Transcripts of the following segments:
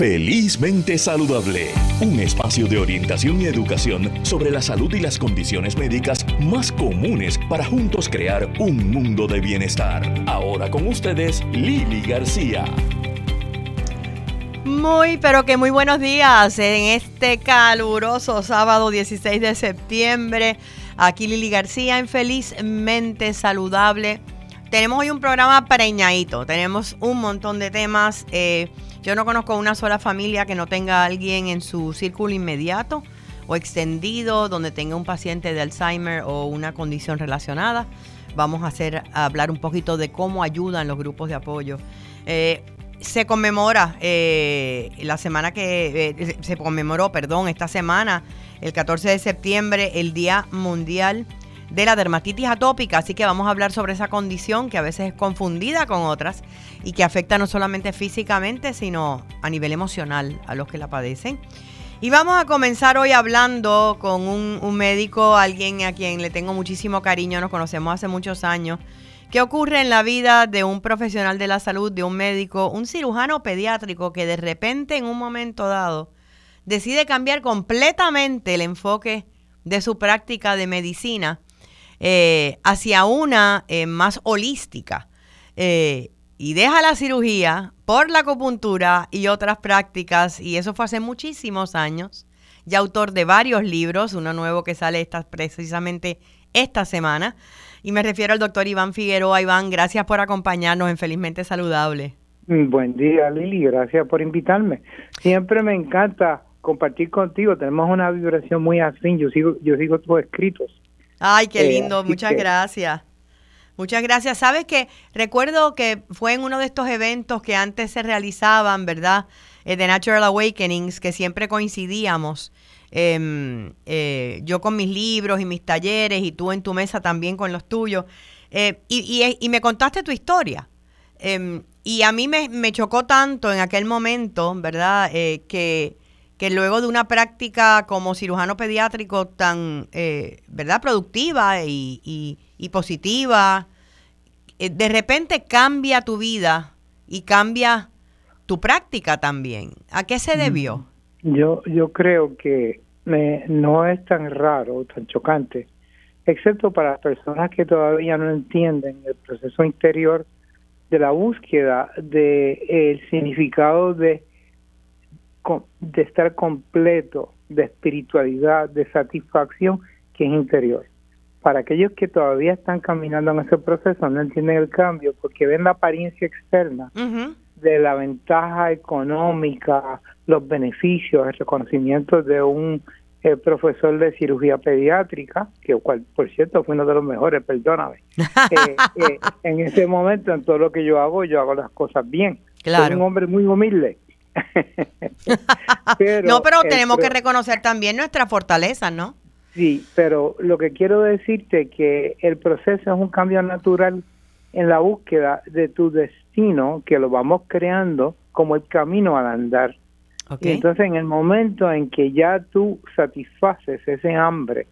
Felizmente Saludable, un espacio de orientación y educación sobre la salud y las condiciones médicas más comunes para juntos crear un mundo de bienestar. Ahora con ustedes, Lili García. Muy, pero que muy buenos días en este caluroso sábado 16 de septiembre. Aquí Lili García en Felizmente Saludable. Tenemos hoy un programa preñadito, tenemos un montón de temas. Eh, yo no conozco una sola familia que no tenga a alguien en su círculo inmediato o extendido donde tenga un paciente de Alzheimer o una condición relacionada. Vamos a, hacer, hablar un poquito de cómo ayudan los grupos de apoyo. Eh, se conmemora eh, la semana que eh, se conmemoró, perdón, esta semana, el 14 de septiembre, el Día Mundial de la dermatitis atópica, así que vamos a hablar sobre esa condición que a veces es confundida con otras y que afecta no solamente físicamente, sino a nivel emocional a los que la padecen. Y vamos a comenzar hoy hablando con un, médico, alguien a quien le tengo muchísimo cariño, nos conocemos hace muchos años. ¿Qué ocurre en la vida de un profesional de la salud, de un médico, un cirujano pediátrico que de repente en un momento dado decide cambiar completamente el enfoque de su práctica de medicina eh, hacia una eh, más holística eh, y deja la cirugía por la acupuntura y otras prácticas y eso fue hace muchísimos años. Ya autor de varios libros, uno nuevo que sale esta, precisamente esta semana. Y me refiero al doctor Iván Figueroa. Iván, gracias por acompañarnos en Felizmente Saludable. Mm, buen día, Lili. Gracias por invitarme. Siempre me encanta compartir contigo. Tenemos una vibración muy afín. Yo sigo, yo sigo tus escritos. Ay, qué eh, lindo, muchas gracias. Muchas gracias. Sabes que recuerdo que fue en uno de estos eventos que antes se realizaban, ¿verdad? Eh, de Natural Awakenings, que siempre coincidíamos. Em, eh, yo con mis libros y mis talleres y tú en tu mesa también con los tuyos. y, y, me contaste tu historia. Em, y a mí me, me, chocó tanto en aquel momento, ¿verdad? que que luego de una práctica como cirujano pediátrico tan, eh, ¿verdad?, productiva y, positiva, eh, de repente cambia tu vida y cambia tu práctica también. ¿A qué se debió? Mm, yo, yo creo que no es tan raro, tan chocante, excepto para las personas que todavía no entienden el proceso interior de la búsqueda del el significado de de estar completo, de espiritualidad, de satisfacción que es interior. Para aquellos que todavía están caminando en ese proceso, no entienden el cambio porque ven la apariencia externa de la ventaja económica, los beneficios, el reconocimiento de un eh, profesor de cirugía pediátrica, que cual, por cierto fue uno de los mejores, perdóname. Eh, eh, en ese momento, en todo lo que yo hago, yo hago las cosas bien. Soy un hombre muy humilde no, pero tenemos que reconocer también nuestra fortaleza, ¿no? Sí, pero lo que quiero decirte que el proceso es un cambio natural en la búsqueda de tu destino, que lo vamos creando como el camino al andar. Y entonces en el momento en que ya tú satisfaces ese hambre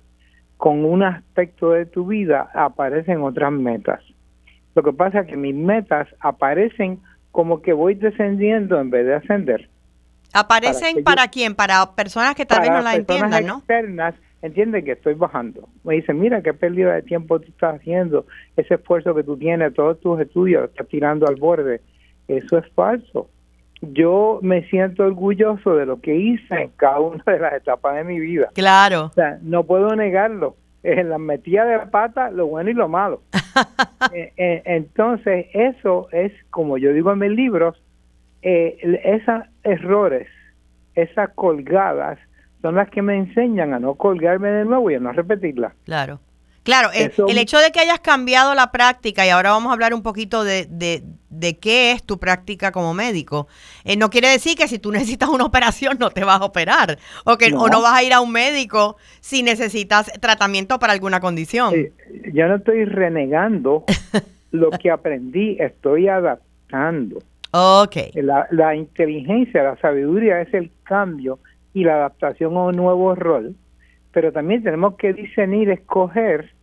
con un aspecto de tu vida, aparecen otras metas. Lo que pasa es que mis metas aparecen como que voy descendiendo en vez de ascender. ¿Aparecen para, quién? Para personas que tal vez no la entiendan, ¿no? externas entienden que estoy bajando. Me dicen, mira qué pérdida de tiempo tú estás haciendo, ese esfuerzo que tú tienes, todos tus estudios, estás tirando al borde. Eso es falso. Yo me siento orgulloso de lo que hice en cada una de las etapas de mi vida. Claro. O sea, no puedo negarlo. En la metida de pata, lo bueno y lo malo. Eh, eh, entonces, eso es, como yo digo en mis libros, eh, esos errores, esas colgadas, son las que me enseñan a no colgarme de nuevo y a no repetirla. Claro. Claro, el, hecho de que hayas cambiado la práctica, y ahora vamos a hablar un poquito de, de, qué es tu práctica como médico, eh, no quiere decir que si tú necesitas una operación no te vas a operar, o que no. o no vas a ir a un médico si necesitas tratamiento para alguna condición. yo no estoy renegando lo que aprendí, estoy adaptando. Okay. La, la inteligencia, la sabiduría es el cambio y la adaptación a un nuevo rol, pero también tenemos que discernir, escoger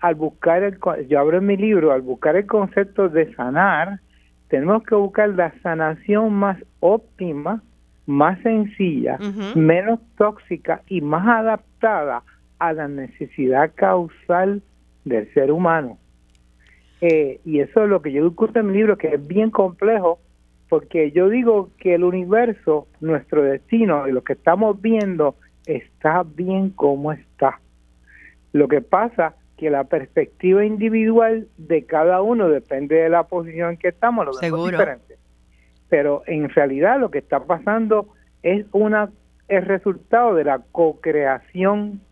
al buscar el, yo abro en mi libro, al buscar el concepto de sanar, tenemos que buscar la sanación más óptima más sencilla, menos tóxica y más adaptada a la necesidad causal del ser humano. Eh, y eso es lo que yo discuto en mi libro, que es bien complejo, porque yo digo que el universo, nuestro destino y lo que estamos viendo está bien como está. Lo que pasa que la perspectiva individual de cada uno depende de la posición en que estamos, lo vemos diferente. Pero en realidad lo que está pasando es una el resultado de la co-creación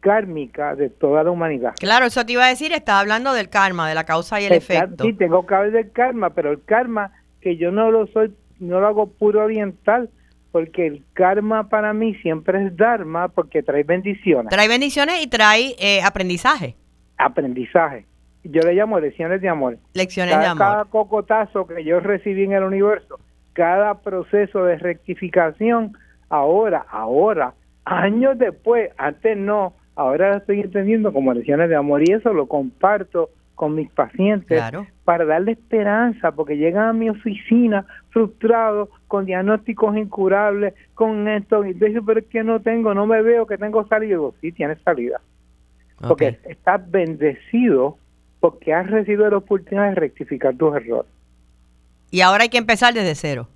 kármica de toda la humanidad. Claro, eso te iba a decir, estaba hablando del karma, de la causa y el efecto. Sí, tengo que hablar del karma, pero el karma que yo no lo soy, no lo hago puro oriental, porque el karma para mí siempre es dharma, porque trae bendiciones. Trae bendiciones y trae eh, aprendizaje. Aprendizaje. Yo le llamo lecciones de amor. Lecciones de amor. Cada cocotazo que yo recibí en el universo, cada proceso de rectificación, ahora, ahora, años después, antes no, ahora lo estoy entendiendo como lecciones de amor y eso lo comparto con mis pacientes para darle esperanza, porque llegan a mi oficina frustrados, con diagnósticos incurables, con esto, y dicen, pero es que no tengo, no me veo que tengo salida. Y digo, sí, tienes salida. Porque estás bendecido porque has recibido la oportunidad de rectificar tus errores. Y ahora hay que empezar desde cero.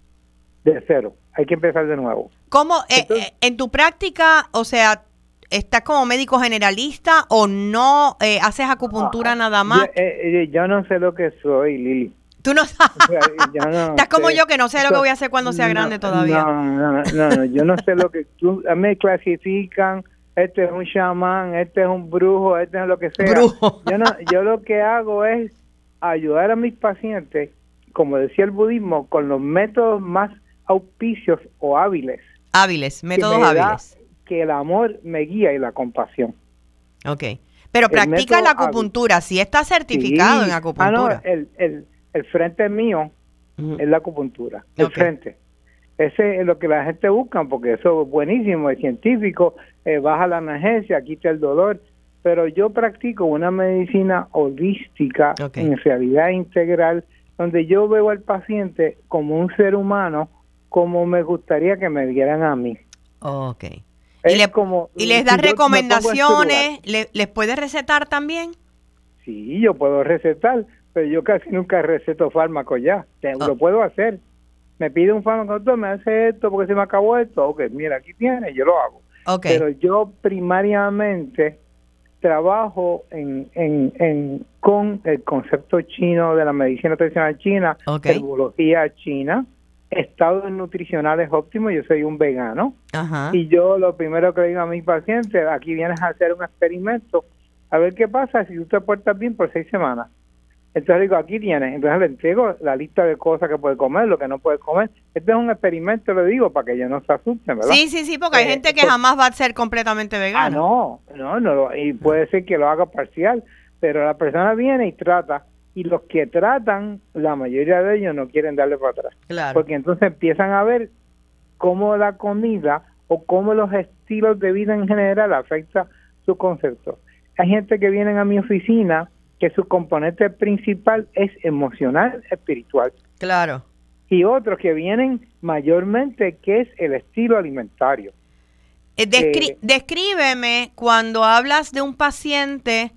De cero, hay que empezar de nuevo. ¿Cómo, eh, eh, en tu práctica, o sea, estás como médico generalista o no eh, haces acupuntura nada más? Eh, yo, no sé lo que soy, Lili. Tú no sabes. estás como yo que no sé lo que voy a hacer cuando sea grande todavía. No, no, no, yo no sé lo que tú, me clasifican, este es un chamán, este es un brujo, este es lo que sea. Brujo. Yo, no, yo lo que hago es ayudar a mis pacientes, como decía el budismo, con los métodos más auspicios o hábiles. Hábiles, métodos hábiles que el amor me guía y la compasión. Ok. Pero practica la acupuntura, si está certificado en acupuntura. Ah, no, el, el, el frente mío es la acupuntura, el frente. Ese es lo que la gente busca, porque eso es buenísimo, es científico, eh, baja la emergencia, quita el dolor, pero yo practico una medicina holística, en realidad integral, donde yo veo al paciente como un ser humano, como me gustaría que me vieran a mí. Ok. ¿Y, como, ¿Y les da recomendaciones? ¿Les puede recetar también? Sí, yo puedo recetar, pero yo casi nunca receto fármacos ya. Ah. Lo puedo hacer. Me pide un fármaco, me hace esto porque se me acabó esto. Ok, mira, aquí tiene, yo lo hago. Okay. Pero yo primariamente trabajo en, en, en, con el concepto chino de la medicina tradicional china, okay. china, estados nutricionales óptimos, yo soy un vegano y yo lo primero que digo a mis pacientes, aquí vienes a hacer un experimento, a ver qué pasa si tú te portas bien por seis semanas. Entonces digo, aquí tienes, entonces le entrego la lista de cosas que puede comer, lo que no puede comer. Este es un experimento, le digo, para que ellos no se asusten, ¿verdad? Sí, sí, sí, porque hay eh, gente que jamás va a ser completamente vegana. Ah, no, no, no, y puede ser que lo haga parcial, pero la persona viene y trata y los que tratan, la mayoría de ellos no quieren darle para atrás. Porque entonces empiezan a ver cómo la comida o cómo los estilos de vida en general afecta su concepto. Hay gente que viene a mi oficina que su componente principal es emocional, espiritual. Claro. Y otros que vienen mayormente que es el estilo alimentario. Eh, eh, descríbeme cuando hablas de un paciente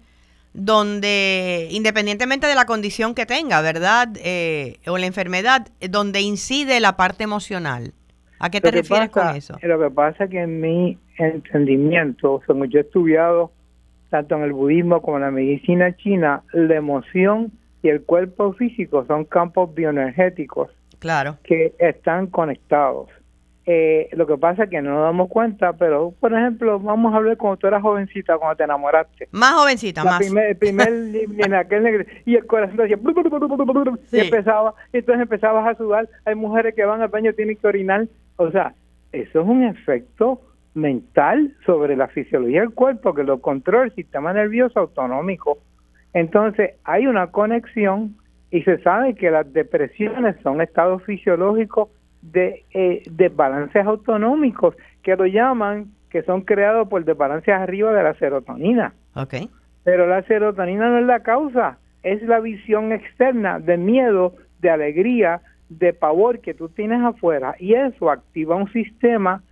donde, independientemente de la condición que tenga, ¿verdad? Eh, o la enfermedad, donde incide la parte emocional. ¿A qué te refieres con eso? Lo que pasa es que en mi entendimiento, como yo he estudiado tanto en el budismo como en la medicina china, la emoción y el cuerpo físico son campos bioenergéticos claro. que están conectados. Eh, lo que pasa es que no nos damos cuenta, pero por ejemplo, vamos a hablar cuando tú eras jovencita, cuando te enamoraste. Más jovencita, más. el primer en aquel y el corazón decía, y empezaba, entonces empezabas a sudar. Hay mujeres que van al baño tienen que orinar. O sea, eso es un efecto mental sobre la fisiología del cuerpo que lo controla el sistema nervioso autonómico. Entonces, hay una conexión y se sabe que las depresiones son estados fisiológicos de eh, desbalances autonómicos que lo llaman, que son creados por desbalances arriba de la serotonina. Okay. Pero la serotonina no es la causa, es la visión externa de miedo, de alegría, de pavor que tú tienes afuera y eso activa un sistema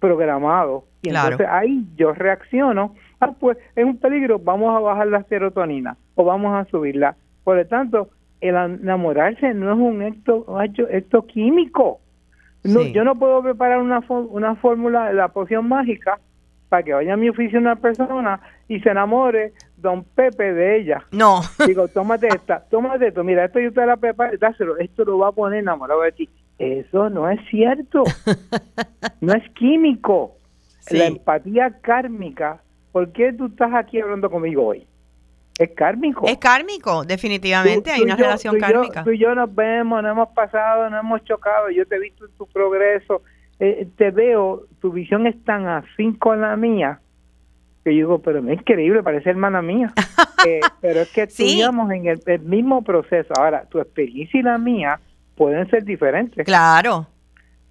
programado. Y entonces ahí yo reacciono, ah, pues es un peligro, vamos a bajar la serotonina o vamos a subirla. Por lo tanto, el enamorarse no es un acto, químico. No, Yo no puedo preparar una, una fórmula de la poción mágica para que vaya a mi oficina una persona y se enamore don Pepe de ella. No. Digo, tómate esta, tómate esto, mira, esto yo te la preparo, dáselo, esto lo va a poner enamorado de ti. Eso no es cierto. no es químico. La empatía kármica, ¿por qué tú estás aquí hablando conmigo hoy? Es kármico. Es kármico, definitivamente, hay una relación kármica. tú y yo nos vemos, nos hemos pasado, nos hemos chocado, yo te he visto en tu progreso, eh, te veo, tu visión es tan afín con la mía, que yo digo, pero es increíble, parece hermana mía. Eh, pero es que estudiamos en el, mismo proceso. Ahora, tu experiencia y la mía pueden ser diferentes. Claro.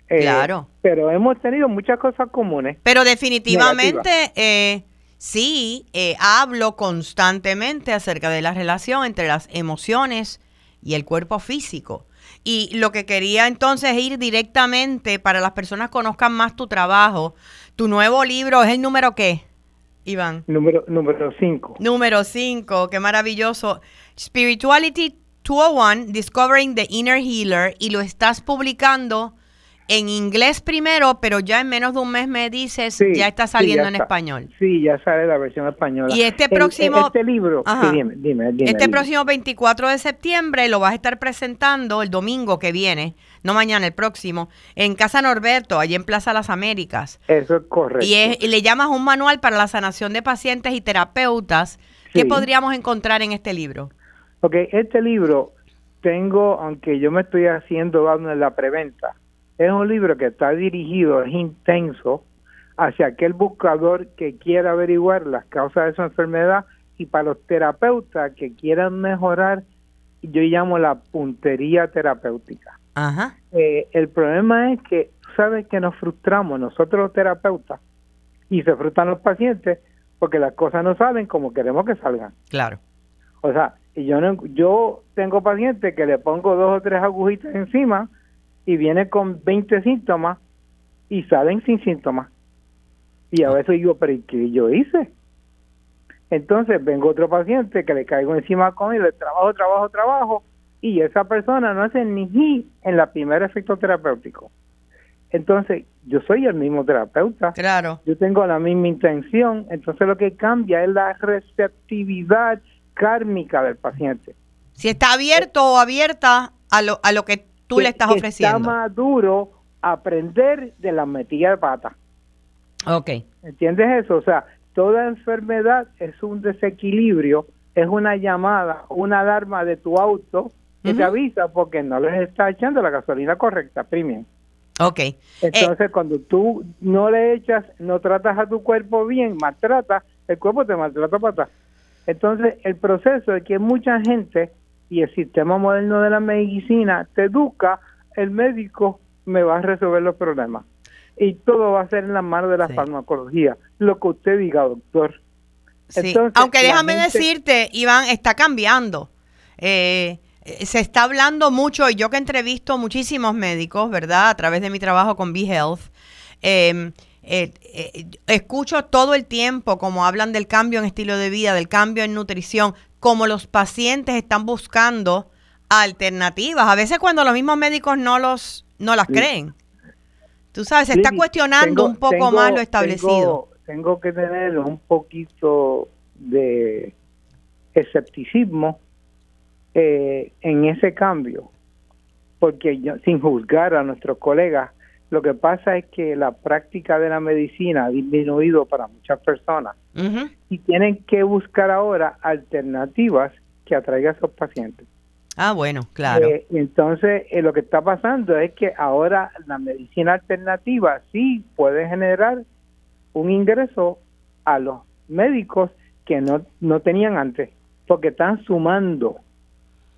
Eh, claro. Pero hemos tenido muchas cosas comunes. Pero definitivamente, eh, sí, hablo constantemente acerca de la relación entre las emociones y el cuerpo físico. Y lo que quería entonces es ir directamente para las personas conozcan más tu trabajo. Tu nuevo libro es el número qué? Iván? Número 5. Número 5, qué maravilloso. Spirituality 201, Discovering the Inner Healer, y lo estás publicando en inglés primero, pero ya en menos de un mes me dices, ya está saliendo en español. Sí, ya sale la versión española. Y este próximo... este libro, dime, dime, Este próximo 24 de septiembre lo vas a estar presentando el domingo que viene, no mañana, el próximo, en Casa Norberto, allí en Plaza Las Américas. Eso es correcto. Y, le llamas un manual para la sanación de pacientes y terapeutas. ¿Qué podríamos encontrar en este libro? Ok, este libro tengo, aunque yo me estoy haciendo en la preventa, es un libro que está dirigido, es intenso, hacia aquel buscador que quiera averiguar las causas de su enfermedad y para los terapeutas que quieran mejorar, yo llamo la puntería terapéutica. Ajá. Eh, el problema es que, sabes que nos frustramos nosotros los terapeutas y se frustran los pacientes porque las cosas no salen como queremos que salgan. Claro. O sea, yo no, yo tengo pacientes que le pongo dos o tres agujitas encima y viene con 20 síntomas y salen sin síntomas. Y a veces digo, pero ¿qué yo hice? Entonces vengo otro paciente que le caigo encima con él, le trabajo, trabajo, trabajo, y esa persona no hace ni en la primera efecto terapéutico. Entonces, yo soy el mismo terapeuta. Claro. Yo tengo la misma intención. Entonces, lo que cambia es la receptividad kármica del paciente. Si está abierto o abierta a lo, a lo que tú le estás ofreciendo. Está más duro aprender de la metida de pata. Ok. ¿Entiendes eso? O sea, toda enfermedad es un desequilibrio, es una llamada, una alarma de tu auto que te avisa porque no les está echando la gasolina correcta, primero. Ok. Entonces, cuando tú no le echas, no tratas a tu cuerpo bien, maltratas, el cuerpo te maltrata para atrás. Entonces, el proceso es que mucha gente y el sistema moderno de la medicina te educa, el médico me va a resolver los problemas. Y todo va a ser en la mano de la farmacología, lo que usted diga, doctor. Sí. Aunque déjame decirte, Iván, está cambiando. Eh, se está hablando mucho, y yo que entrevisto muchísimos médicos, ¿verdad? A través de mi trabajo con B-Health, em, eh, eh, escucho todo el tiempo como hablan del cambio en estilo de vida, del cambio en nutrición como los pacientes están buscando alternativas. A veces cuando los mismos médicos no los no las creen. Tú sabes, se está cuestionando un poco más lo establecido. Tengo, que tener un poquito de escepticismo eh, en ese cambio, porque yo, sin juzgar a nuestros colegas, lo que pasa es que la práctica de la medicina ha disminuido para muchas personas y tienen que buscar ahora alternativas que atraigan a esos pacientes. Ah, bueno, claro. Eh, entonces, eh, lo que está pasando es que ahora la medicina alternativa sí puede generar un ingreso a los médicos que no, no tenían antes, porque están sumando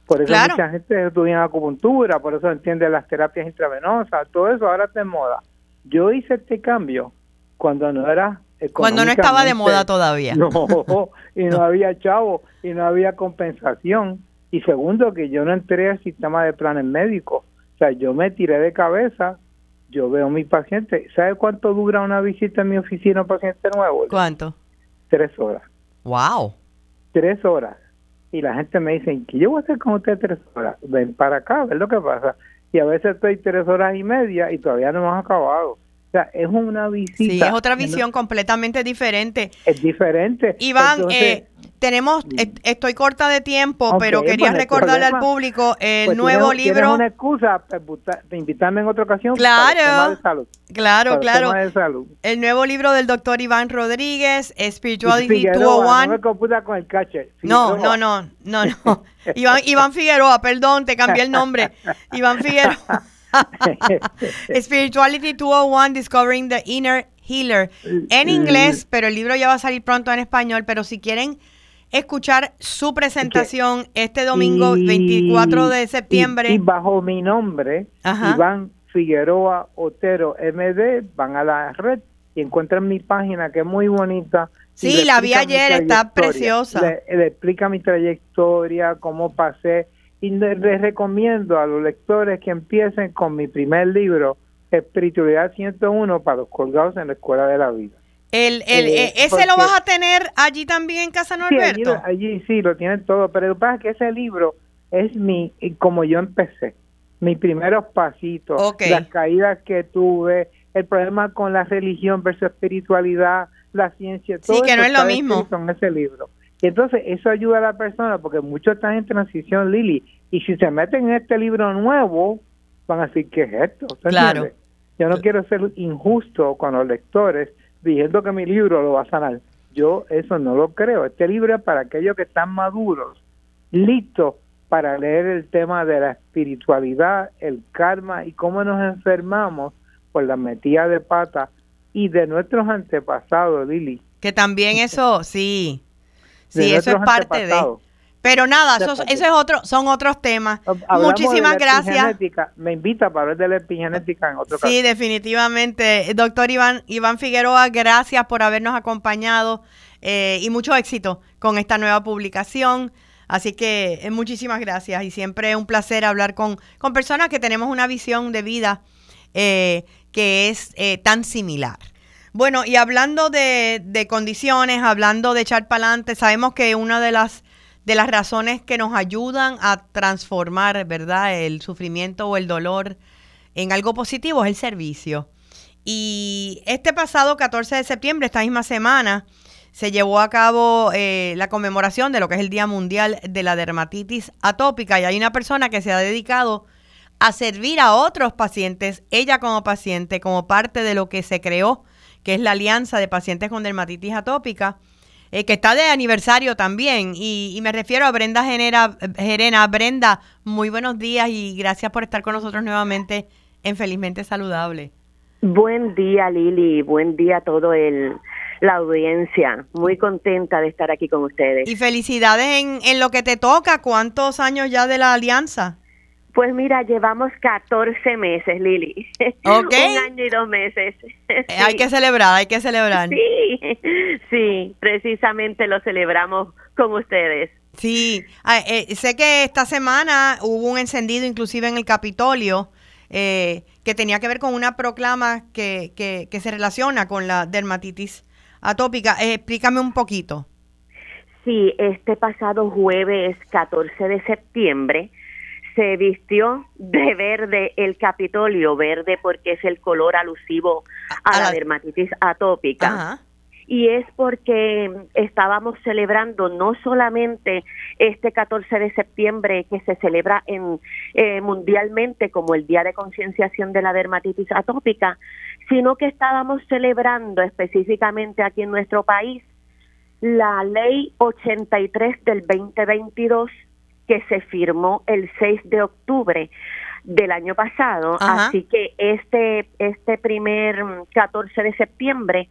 por eso mucha gente estudia acupuntura, por eso entiende las terapias intravenosas, todo eso ahora está de moda. Yo hice este cambio cuando no era cuando no estaba de moda todavía. No, y no había chavo, y no había compensación. Y segundo, que yo no entré al sistema de planes médicos. sea, yo me tiré de cabeza, yo veo a mi paciente. ¿Sabe cuánto dura una visita en mi oficina a un paciente nuevo? ¿Cuánto? Tres horas. ¡Wow! Tres horas. Y la gente me dice, ¿qué yo voy a hacer con usted tres horas? Ven para acá, ver lo que pasa. Y a veces estoy tres horas y media y todavía no hemos acabado. O sea, es una visita. Sí, es otra visión completamente diferente. Es diferente. Iván, eh, tenemos, estoy corta de tiempo, pero quería pues, recordarle al público el pues, nuevo libro. ¿Tienes una excusa de pues, invitarme en otra ocasión claro, para el de salud. Claro, claro. El, salud. el nuevo libro del doctor Iván Rodríguez, Spirituality 201. No me con el. No, no, no, no, no. Iván, Iván Figueroa, perdón, te cambié el nombre. Iván Figueroa. Spirituality 201, Discovering the Inner Healer. En inglés, pero el libro ya va a salir pronto en español. Pero si quieren escuchar su presentación este domingo 24 de septiembre. Y, bajo mi nombre, Iván Figueroa Otero MD, van a la red y encuentran mi página que es muy bonita. Sí, la vi ayer, está preciosa. le, explica mi trayectoria, cómo pasé y les recomiendo a los lectores que empiecen con mi primer libro, Espiritualidad 101 para los colgados en la Escuela de la Vida. El, el, eh, eh, ¿Ese lo vas a tener allí también en Casa Norberto? Sí, allí, sí, lo tienen todo, pero lo que pasa es que ese libro es mi, como yo empecé, mis primeros pasitos, las caídas que tuve, el problema con la religión versus espiritualidad, la ciencia, todo sí, que no es lo mismo. ese libro. Y entonces eso ayuda a la persona porque muchos están en transición, Lili, y si se meten en este libro nuevo, van a decir, ¿qué es esto? Claro. Yo no quiero ser injusto con los lectores diciendo que mi libro lo va a sanar. Yo eso no lo creo. Este libro es para aquellos que están maduros, listos para leer el tema de la espiritualidad, el karma y cómo nos enfermamos por la metida de pata y de nuestros antepasados, Lili. Que también eso, sí, Sí, eso es parte de. Pero nada, eso, es otro, son otros temas. Muchísimas gracias. Me invita para hablar de la epigenética en otro caso. Sí, definitivamente. Doctor Iván, Iván Figueroa, gracias por habernos acompañado eh, y mucho éxito con esta nueva publicación. Así que eh, muchísimas gracias y siempre es un placer hablar con, con personas que tenemos una visión de vida eh, que es tan similar. Bueno, y hablando de, de condiciones, hablando de echar para adelante, sabemos que una de las de las razones que nos ayudan a transformar, ¿verdad?, el sufrimiento o el dolor en algo positivo es el servicio. Y este pasado 14 de septiembre, esta misma semana, se llevó a cabo eh, la conmemoración de lo que es el Día Mundial de la Dermatitis Atópica y hay una persona que se ha dedicado a servir a otros pacientes, ella como paciente, como parte de lo que se creó que es la Alianza de Pacientes con Dermatitis Atópica, eh, que está de aniversario también. Y, me refiero a Brenda Genera, Gerena. Brenda, muy buenos días y gracias por estar con nosotros nuevamente en Felizmente Saludable. Buen día, Lili. Buen día a todo el la audiencia. Muy contenta de estar aquí con ustedes. Y felicidades en, en lo que te toca. ¿Cuántos años ya de la alianza? Pues mira, llevamos 14 meses, Lili. Ok. Un año y dos meses. Eh, hay que celebrar, hay que celebrar. Sí, sí, precisamente lo celebramos con ustedes. Sí, ah, eh, sé que esta semana hubo un encendido inclusive en el Capitolio eh, que tenía que ver con una proclama que, que, que se relaciona con la dermatitis atópica. explícame un poquito. Sí, este pasado jueves 14 de septiembre se vistió de verde el Capitolio, verde porque es el color alusivo a, la, dermatitis atópica. Y es porque estábamos celebrando no solamente este 14 de septiembre que se celebra en, eh, mundialmente como el Día de Concienciación de la Dermatitis Atópica, sino que estábamos celebrando específicamente aquí en nuestro país la Ley 83 del 2022 que se firmó el 6 de octubre del año pasado, así que este este primer 14 de septiembre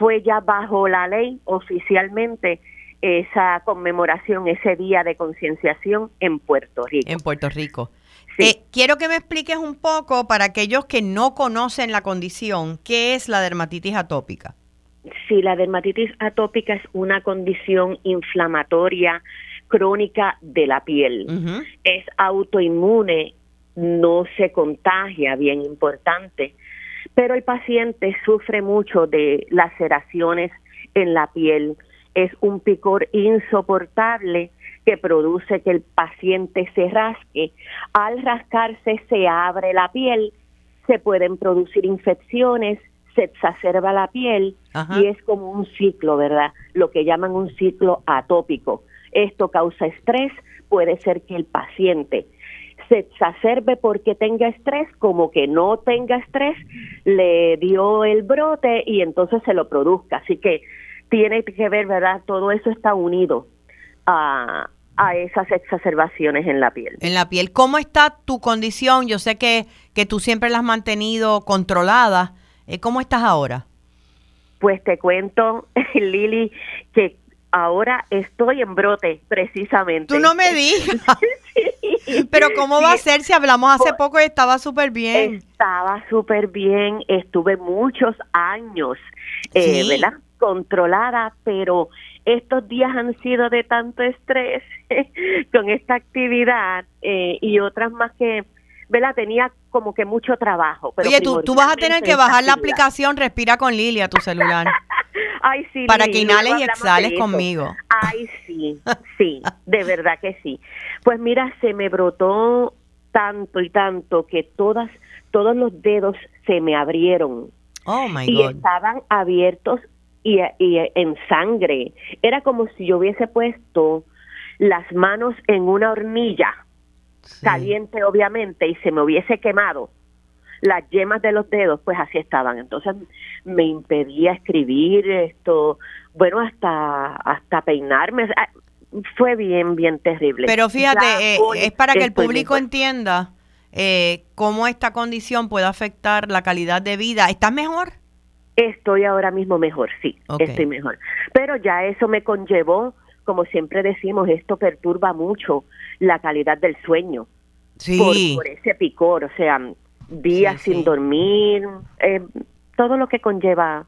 fue ya bajo la ley oficialmente esa conmemoración, ese día de concienciación en Puerto Rico. En Puerto Rico. Eh, quiero que me expliques un poco para aquellos que no conocen la condición, ¿qué es la dermatitis atópica? Sí, la dermatitis atópica es una condición inflamatoria crónica de la piel. Es autoinmune no se contagia, bien importante, pero el paciente sufre mucho de laceraciones en la piel, es un picor insoportable que produce que el paciente se rasque. Al rascarse se abre la piel, se pueden producir infecciones, se exacerba la piel y es como un ciclo, ¿verdad? Lo que llaman un ciclo atópico. Esto causa estrés, puede ser que el paciente se exacerbe porque tenga estrés, como que no tenga estrés, le dio el brote y entonces se lo produzca. Así que tiene que ver, ¿verdad? Todo eso está unido a, a esas exacerbaciones en la piel. En la piel. ¿Cómo está tu condición? Yo sé que, que tú siempre la has mantenido controlada. Eh, ¿Cómo estás ahora? Pues te cuento, Lili, que ahora estoy en brote, precisamente. Tú no me digas. Pero ¿cómo va a ser si hablamos hace poco y estaba súper bien? Estaba súper bien, estuve muchos años, eh, ¿verdad? controlada, pero estos días han sido de tanto estrés con esta actividad eh, y otras más que, ¿verdad? Tenía como que mucho trabajo. Pero Oye, tú, tú vas a tener que bajar la aplicación Respira con Lilia, tu celular. Ay, sí, para que inhales y exhales conmigo. Ay, sí, sí, de verdad que sí. Pues mira, se me brotó tanto y tanto que todas, todos los dedos se me abrieron. Oh, my y estaban abiertos y, en sangre. Era como si yo hubiese puesto las manos en una hornilla, caliente obviamente, y se me hubiese quemado las yemas de los dedos, pues así estaban. Entonces me impedía escribir esto, bueno, hasta, hasta peinarme. Ah, fue bien, bien terrible. Pero fíjate, eh, es para que el público entienda eh, cómo esta condición puede afectar la calidad de vida. ¿Estás mejor? Estoy ahora mismo mejor, sí, estoy mejor. Pero ya eso me conllevó, como siempre decimos, esto perturba mucho la calidad del sueño. Sí. Por, ese picor, o sea, días sin dormir, eh, todo lo que conlleva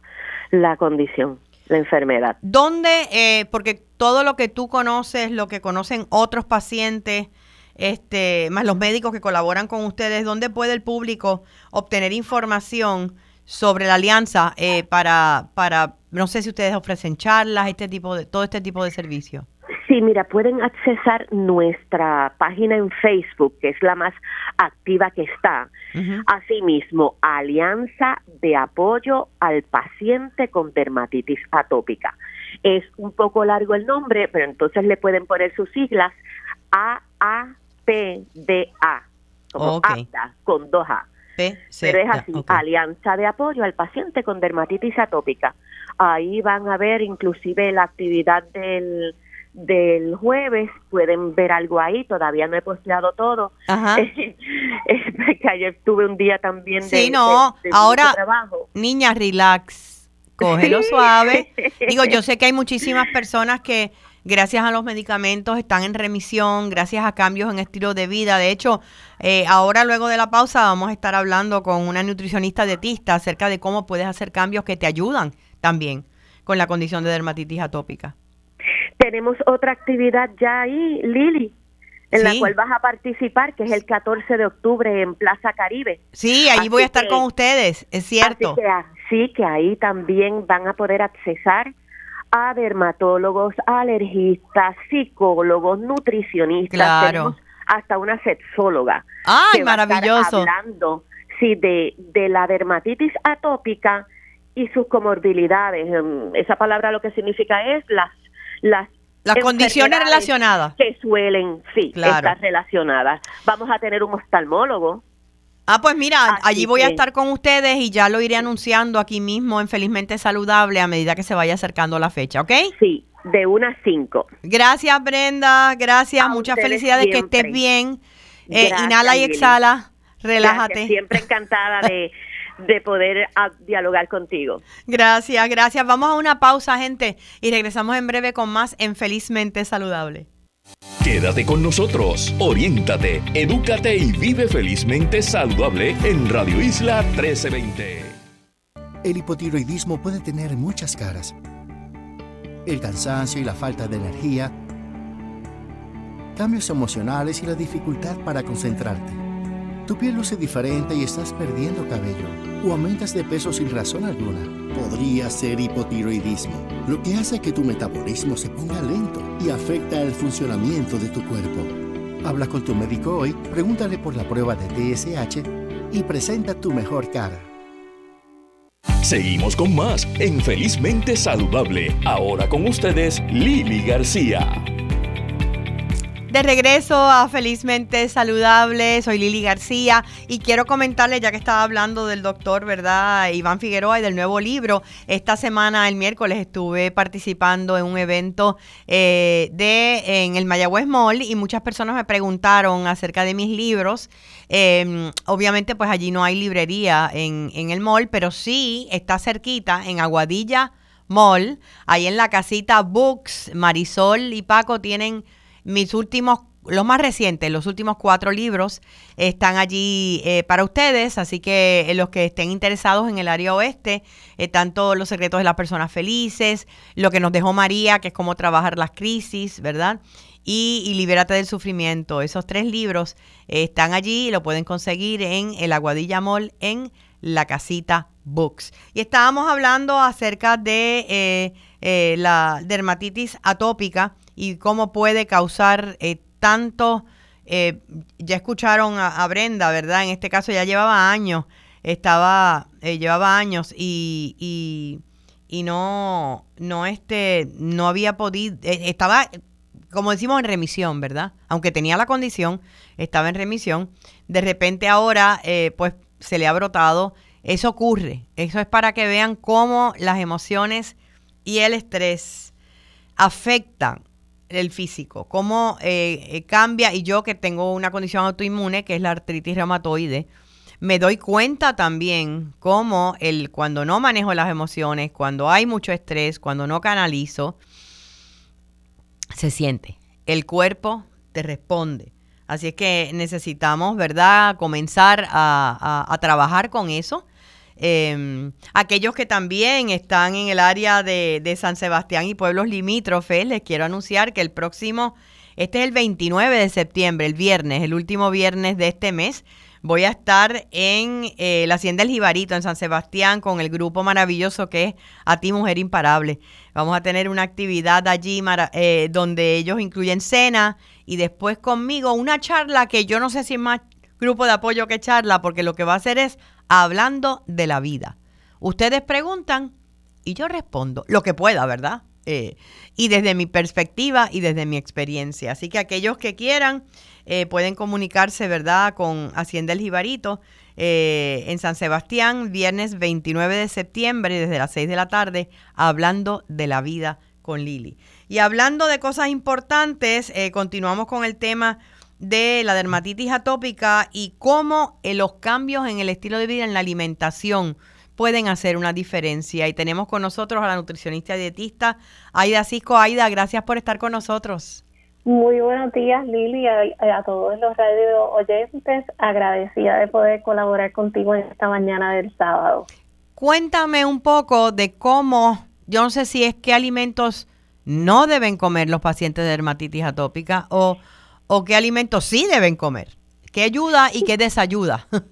la condición, la enfermedad. ¿Dónde, eh, porque todo lo que tú conoces, lo que conocen otros pacientes, este, más los médicos que colaboran con ustedes, ¿dónde puede el público obtener información? Sobre la alianza eh, para, para, no sé si ustedes ofrecen charlas, este tipo de, todo este tipo de servicios. Sí, mira, pueden accesar nuestra página en Facebook, que es la más activa que está. Asimismo, Alianza de Apoyo al Paciente con Dermatitis Atópica. Es un poco largo el nombre, pero entonces le pueden poner sus siglas AAPDA, como okay. con dos A. Pero es así, Alianza de Apoyo al Paciente con Dermatitis Atópica. Ahí van a ver inclusive la actividad del, del jueves, pueden ver algo ahí, todavía no he posteado todo. Ajá. que ayer tuve un día también de, sí, no, ahora, Niña, relax, cógelo suave. Digo, yo sé que hay muchísimas personas que gracias a los medicamentos están en remisión, gracias a cambios en estilo de vida. De hecho, eh, ahora luego de la pausa vamos a estar hablando con una nutricionista dietista acerca de cómo puedes hacer cambios que te ayudan también con la condición de dermatitis atópica. Tenemos otra actividad ya ahí, Lili, en la cual vas a participar, que es el 14 de octubre en Plaza Caribe. Sí, ahí voy a estar con ustedes, es cierto. sí, que ahí también van a poder accesar a dermatólogos, alergistas, psicólogos, nutricionistas, claro. hasta una sexóloga. ¡Ay, maravilloso! hablando, sí, de, de la dermatitis atópica y sus comorbilidades. Em, esa palabra lo que significa es las las las condiciones relacionadas que suelen sí estar relacionadas. Vamos a tener un oftalmólogo Ah, pues mira, allí voy a estar con ustedes y ya lo iré anunciando aquí mismo en Felizmente Saludable a medida que se vaya acercando la fecha, ¿ok? Sí, de una a cinco. Gracias, Brenda. Gracias. Muchas felicidades. Que estés bien. Eh, inhala y exhala. Relájate. Siempre encantada de, de poder ah, dialogar contigo. Gracias, gracias. Vamos a una pausa, gente, y regresamos en breve con más en Felizmente Saludable. Quédate con nosotros, oriéntate, edúcate y vive felizmente saludable en Radio Isla 1320. El hipotiroidismo puede tener muchas caras. El cansancio y la falta de energía, cambios emocionales y la dificultad para concentrarte. Tu piel luce diferente y estás perdiendo cabello. O aumentas de peso sin razón alguna. Podría ser hipotiroidismo, lo que hace que tu metabolismo se ponga lento y afecta el funcionamiento de tu cuerpo. Habla con tu médico hoy, pregúntale por la prueba de TSH y presenta tu mejor cara. Seguimos con más en Felizmente Saludable. Ahora con ustedes, Lili García. De regreso a Felizmente Saludable, soy Lili García y quiero comentarle, ya que estaba hablando del doctor, ¿verdad? Iván Figueroa y del nuevo libro. Esta semana, el miércoles, estuve participando en un evento eh, de en el Mayagüez Mall y muchas personas me preguntaron acerca de mis libros. Em, obviamente, pues allí no hay librería en, en el mall, pero sí está cerquita en Aguadilla Mall, ahí en la casita Books, Marisol y Paco tienen mis últimos, los más recientes, los últimos cuatro libros están allí eh, para ustedes, así que eh, los que estén interesados en el área oeste, eh, todos los secretos de las personas felices, lo que nos dejó María, que es cómo trabajar las crisis, ¿verdad? Y, Libérate del Sufrimiento. Esos tres libros están allí y lo pueden conseguir en el Aguadilla Mall en la casita Books. Y estábamos hablando acerca de la dermatitis atópica y cómo puede causar eh, tanto, eh, ya escucharon a, Brenda, ¿verdad? En este caso ya llevaba años, estaba, eh, llevaba años y, y, y, no, no, este, no había podido, estaba, como decimos, en remisión, ¿verdad? Aunque tenía la condición, estaba en remisión. De repente ahora, pues, se le ha brotado. Eso ocurre. Eso es para que vean cómo las emociones y el estrés afectan el físico, cómo eh, eh, cambia, y yo que tengo una condición autoinmune, que es la artritis reumatoide, me doy cuenta también cómo el, cuando no manejo las emociones, cuando hay mucho estrés, cuando no canalizo, se siente. El cuerpo te responde. Así es que necesitamos, ¿verdad?, comenzar a trabajar con eso eh, aquellos que también están en el área de, San Sebastián y pueblos limítrofes, les quiero anunciar que el próximo, este es el 29 de septiembre, el viernes, el último viernes de este mes, voy a estar en eh, la Hacienda El Jibarito, en San Sebastián, con el grupo maravilloso que es A Ti Mujer Imparable. Vamos a tener una actividad allí eh, donde ellos incluyen cena y después conmigo una charla que yo no sé si es más grupo de apoyo que charla, porque lo que va a hacer es hablando de la vida. Ustedes preguntan y yo respondo lo que pueda, ¿verdad? Eh, y desde mi perspectiva y desde mi experiencia. Así que aquellos que quieran eh, pueden comunicarse, ¿verdad?, con Hacienda El Jibarito eh, en San Sebastián, viernes 29 de septiembre, desde las 6 de la tarde, hablando de la vida con Lili. Y hablando de cosas importantes, continuamos con el tema de la dermatitis atópica y cómo eh, los cambios en el estilo de vida, en la alimentación, pueden hacer una diferencia. Y tenemos con nosotros a la nutricionista y dietista Aida Cisco. Aida, gracias por estar con nosotros. Muy buenos días, Lili, a, a todos los radio oyentes. Agradecida de poder colaborar contigo en esta mañana del sábado. Cuéntame un poco de cómo, yo no sé si es qué alimentos no deben comer los pacientes de dermatitis atópica o o qué alimentos sí deben comer, qué ayuda y qué desayuda.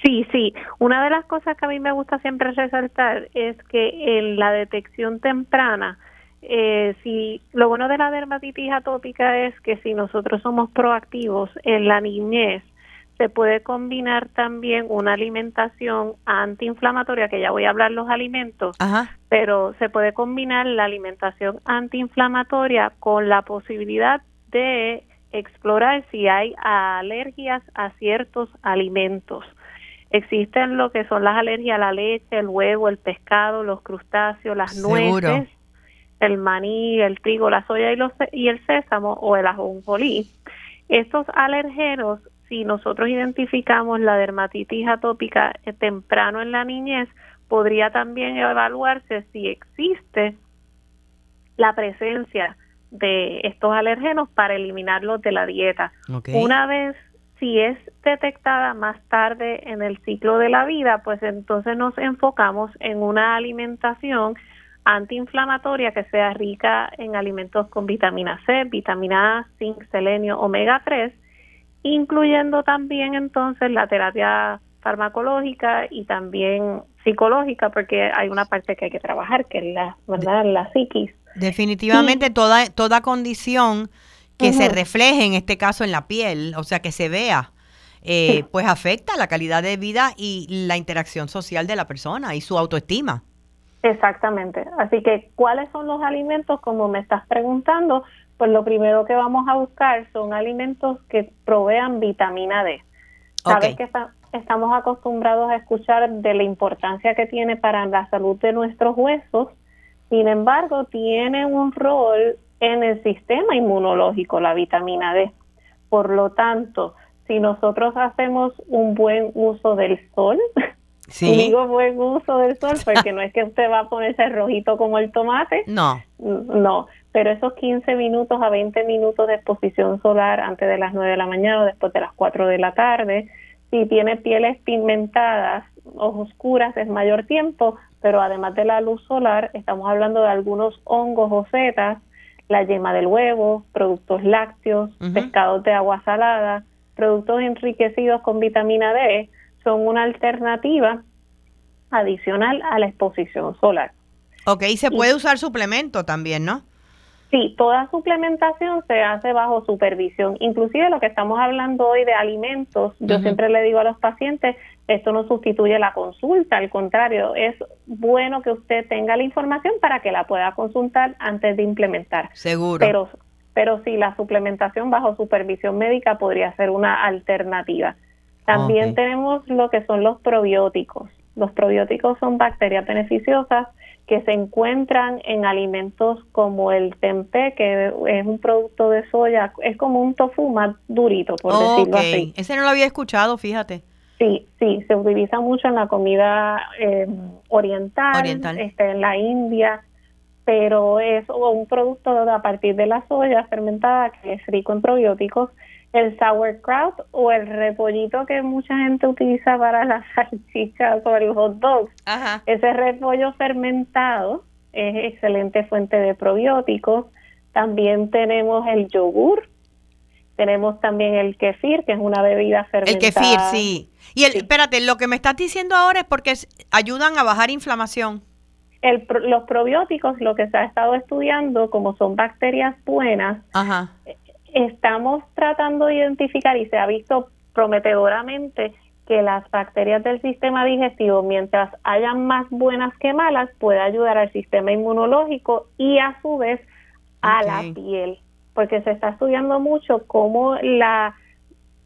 Sí, sí. Una de las cosas que a mí me gusta siempre resaltar es que en la detección temprana, eh, si lo bueno de la dermatitis atópica es que si nosotros somos proactivos en la niñez, se puede combinar también una alimentación antiinflamatoria, que ya voy a hablar los alimentos, pero se puede combinar la alimentación antiinflamatoria con la posibilidad de explorar si hay alergias a ciertos alimentos. Existen lo que son las alergias a la leche, el huevo, el pescado, los crustáceos, las nueces, el maní, el trigo, la soya y, los, y el sésamo o el ajonjolí. Estos alergenos, si nosotros identificamos la dermatitis atópica eh, temprano en la niñez, podría también evaluarse si existe la presencia de estos alergenos para eliminarlos de la dieta. Una vez si es detectada más tarde en el ciclo de la vida, pues entonces nos enfocamos en una alimentación antiinflamatoria que sea rica en alimentos con vitamina C, vitamina A, zinc, selenio, omega 3 incluyendo también entonces la terapia farmacológica y también psicológica, porque hay una parte que hay que trabajar, que es la, ¿verdad? la psiquis. Definitivamente toda, toda condición que se refleje, en este caso en la piel, o sea, que se vea, eh, pues afecta la calidad de vida y la interacción social de la persona y su autoestima. Exactamente. Así que, ¿cuáles son los alimentos? Como me estás preguntando, pues lo primero que vamos a buscar son alimentos que provean vitamina D. Sabes que estamos acostumbrados a escuchar de la importancia que tiene para la salud de nuestros huesos, sin embargo, tiene un rol en el sistema inmunológico, la vitamina D. Por lo tanto, si nosotros hacemos un buen uso del sol, digo buen uso del sol porque no es que usted va a ponerse rojito como el tomate, no, no, pero esos 15 minutos a 20 minutos de exposición solar antes de las 9 de la mañana o después de las 4 de la tarde, si tiene pieles pigmentadas, ojos oscuras es mayor tiempo, pero además de la luz solar, estamos hablando de algunos hongos o setas, la yema del huevo, productos lácteos, pescados de agua salada, productos enriquecidos con vitamina D, son una alternativa adicional a la exposición solar. Ok, y se puede usar suplemento también, ¿no? Sí, toda suplementación se hace bajo supervisión. Inclusive lo que estamos hablando hoy de alimentos, yo siempre le digo a los pacientes, esto no sustituye la consulta, al contrario, es bueno que usted tenga la información para que la pueda consultar antes de implementar. Seguro. Pero, pero sí, la suplementación bajo supervisión médica podría ser una alternativa. También tenemos lo que son los probióticos. Los probióticos son bacterias beneficiosas que se encuentran en alimentos como el tempeh, que es un producto de soya, es como un tofu más durito, por decirlo así. Ese no lo había escuchado, fíjate. Sí, sí, se utiliza mucho en la comida em, oriental, Este, en la India, pero es un producto a partir de la soya fermentada que es rico en probióticos el sauerkraut o el repollito que mucha gente utiliza para las salchichas o el hot dogs. Ese repollo fermentado es excelente fuente de probióticos. También tenemos el yogur. Tenemos también el kefir, que es una bebida fermentada. El kefir, sí. Y el, espérate, lo que me estás diciendo ahora es porque ayudan a bajar inflamación. El, los probióticos, lo que se ha estado estudiando, como son bacterias buenas, Ajá estamos tratando de identificar y se ha visto prometedoramente que las bacterias del sistema digestivo, mientras hayan más buenas que malas, puede ayudar al sistema inmunológico y a su vez a la piel, porque se está estudiando mucho cómo la,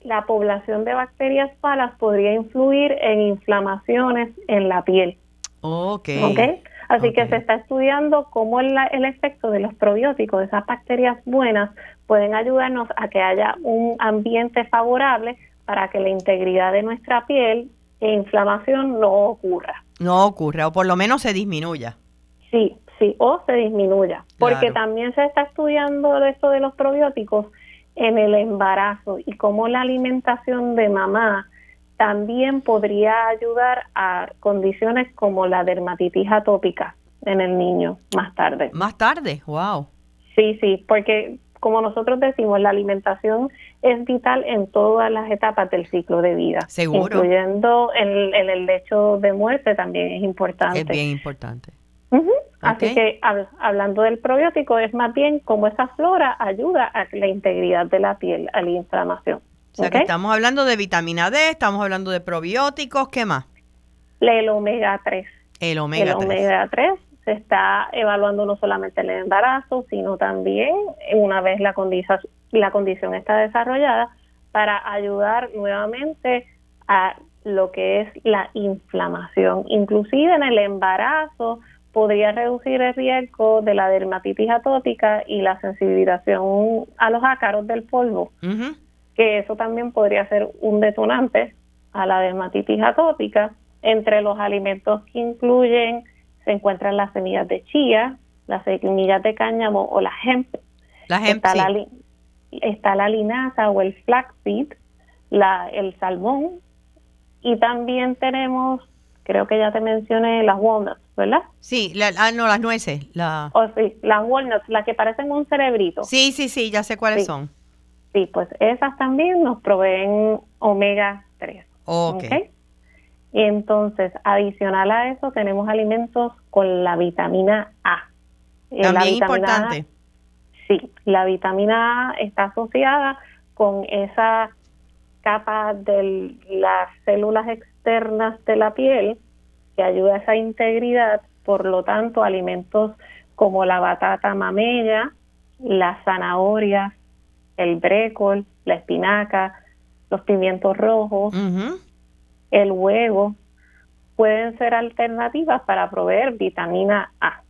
la población de bacterias malas podría influir en inflamaciones en la piel. Okay. ¿Okay? Así que se está estudiando cómo el, el efecto de los probióticos, de esas bacterias buenas, pueden ayudarnos a que haya un ambiente favorable para que la integridad de nuestra piel e inflamación no ocurra. No ocurra, o por lo menos se disminuya. Sí, sí, o se disminuya. Porque también se está estudiando esto de los probióticos en el embarazo y cómo la alimentación de mamá también podría ayudar a condiciones como la dermatitis atópica en el niño más tarde. Más tarde, wow. Sí, sí, porque como nosotros decimos, la alimentación es vital en todas las etapas del ciclo de vida. Seguro. Incluyendo en, el lecho de muerte también es importante. Es bien importante. Así que hablando del probiótico, es más bien como esa flora ayuda a la integridad de la piel, a la inflamación. O sea que estamos hablando de vitamina D, estamos hablando de probióticos, ¿qué más? El omega 3. El omega el omega 3 se está evaluando no solamente el embarazo, sino también una vez la condición, la condición está desarrollada para ayudar nuevamente a lo que es la inflamación. Inclusive en el embarazo podría reducir el riesgo de la dermatitis atópica y la sensibilización a los ácaros del polvo, que eso también podría ser un detonante a la dermatitis atópica entre los alimentos que incluyen se encuentran las semillas de chía, las semillas de cáñamo o la hemp. La hemp, está, la, está la linaza o el flaxseed, la, el salmón y también tenemos, creo que ya te mencioné, las walnuts, ¿verdad? Sí, la, ah, no, las nueces. La... Oh, sí, las walnuts, las que parecen un cerebrito. Sí, sí, sí, ya sé cuáles son. Sí, pues esas también nos proveen omega 3. Ok. Entonces, adicional a eso, tenemos alimentos con la vitamina A. Eh, también importante. sí, la vitamina A está asociada con esa capa de las células externas de la piel que ayuda a esa integridad, por lo tanto, alimentos como la batata mamella, las zanahorias, el brécol, la espinaca, los pimientos rojos, el huevo, pueden ser alternativas para proveer vitamina A.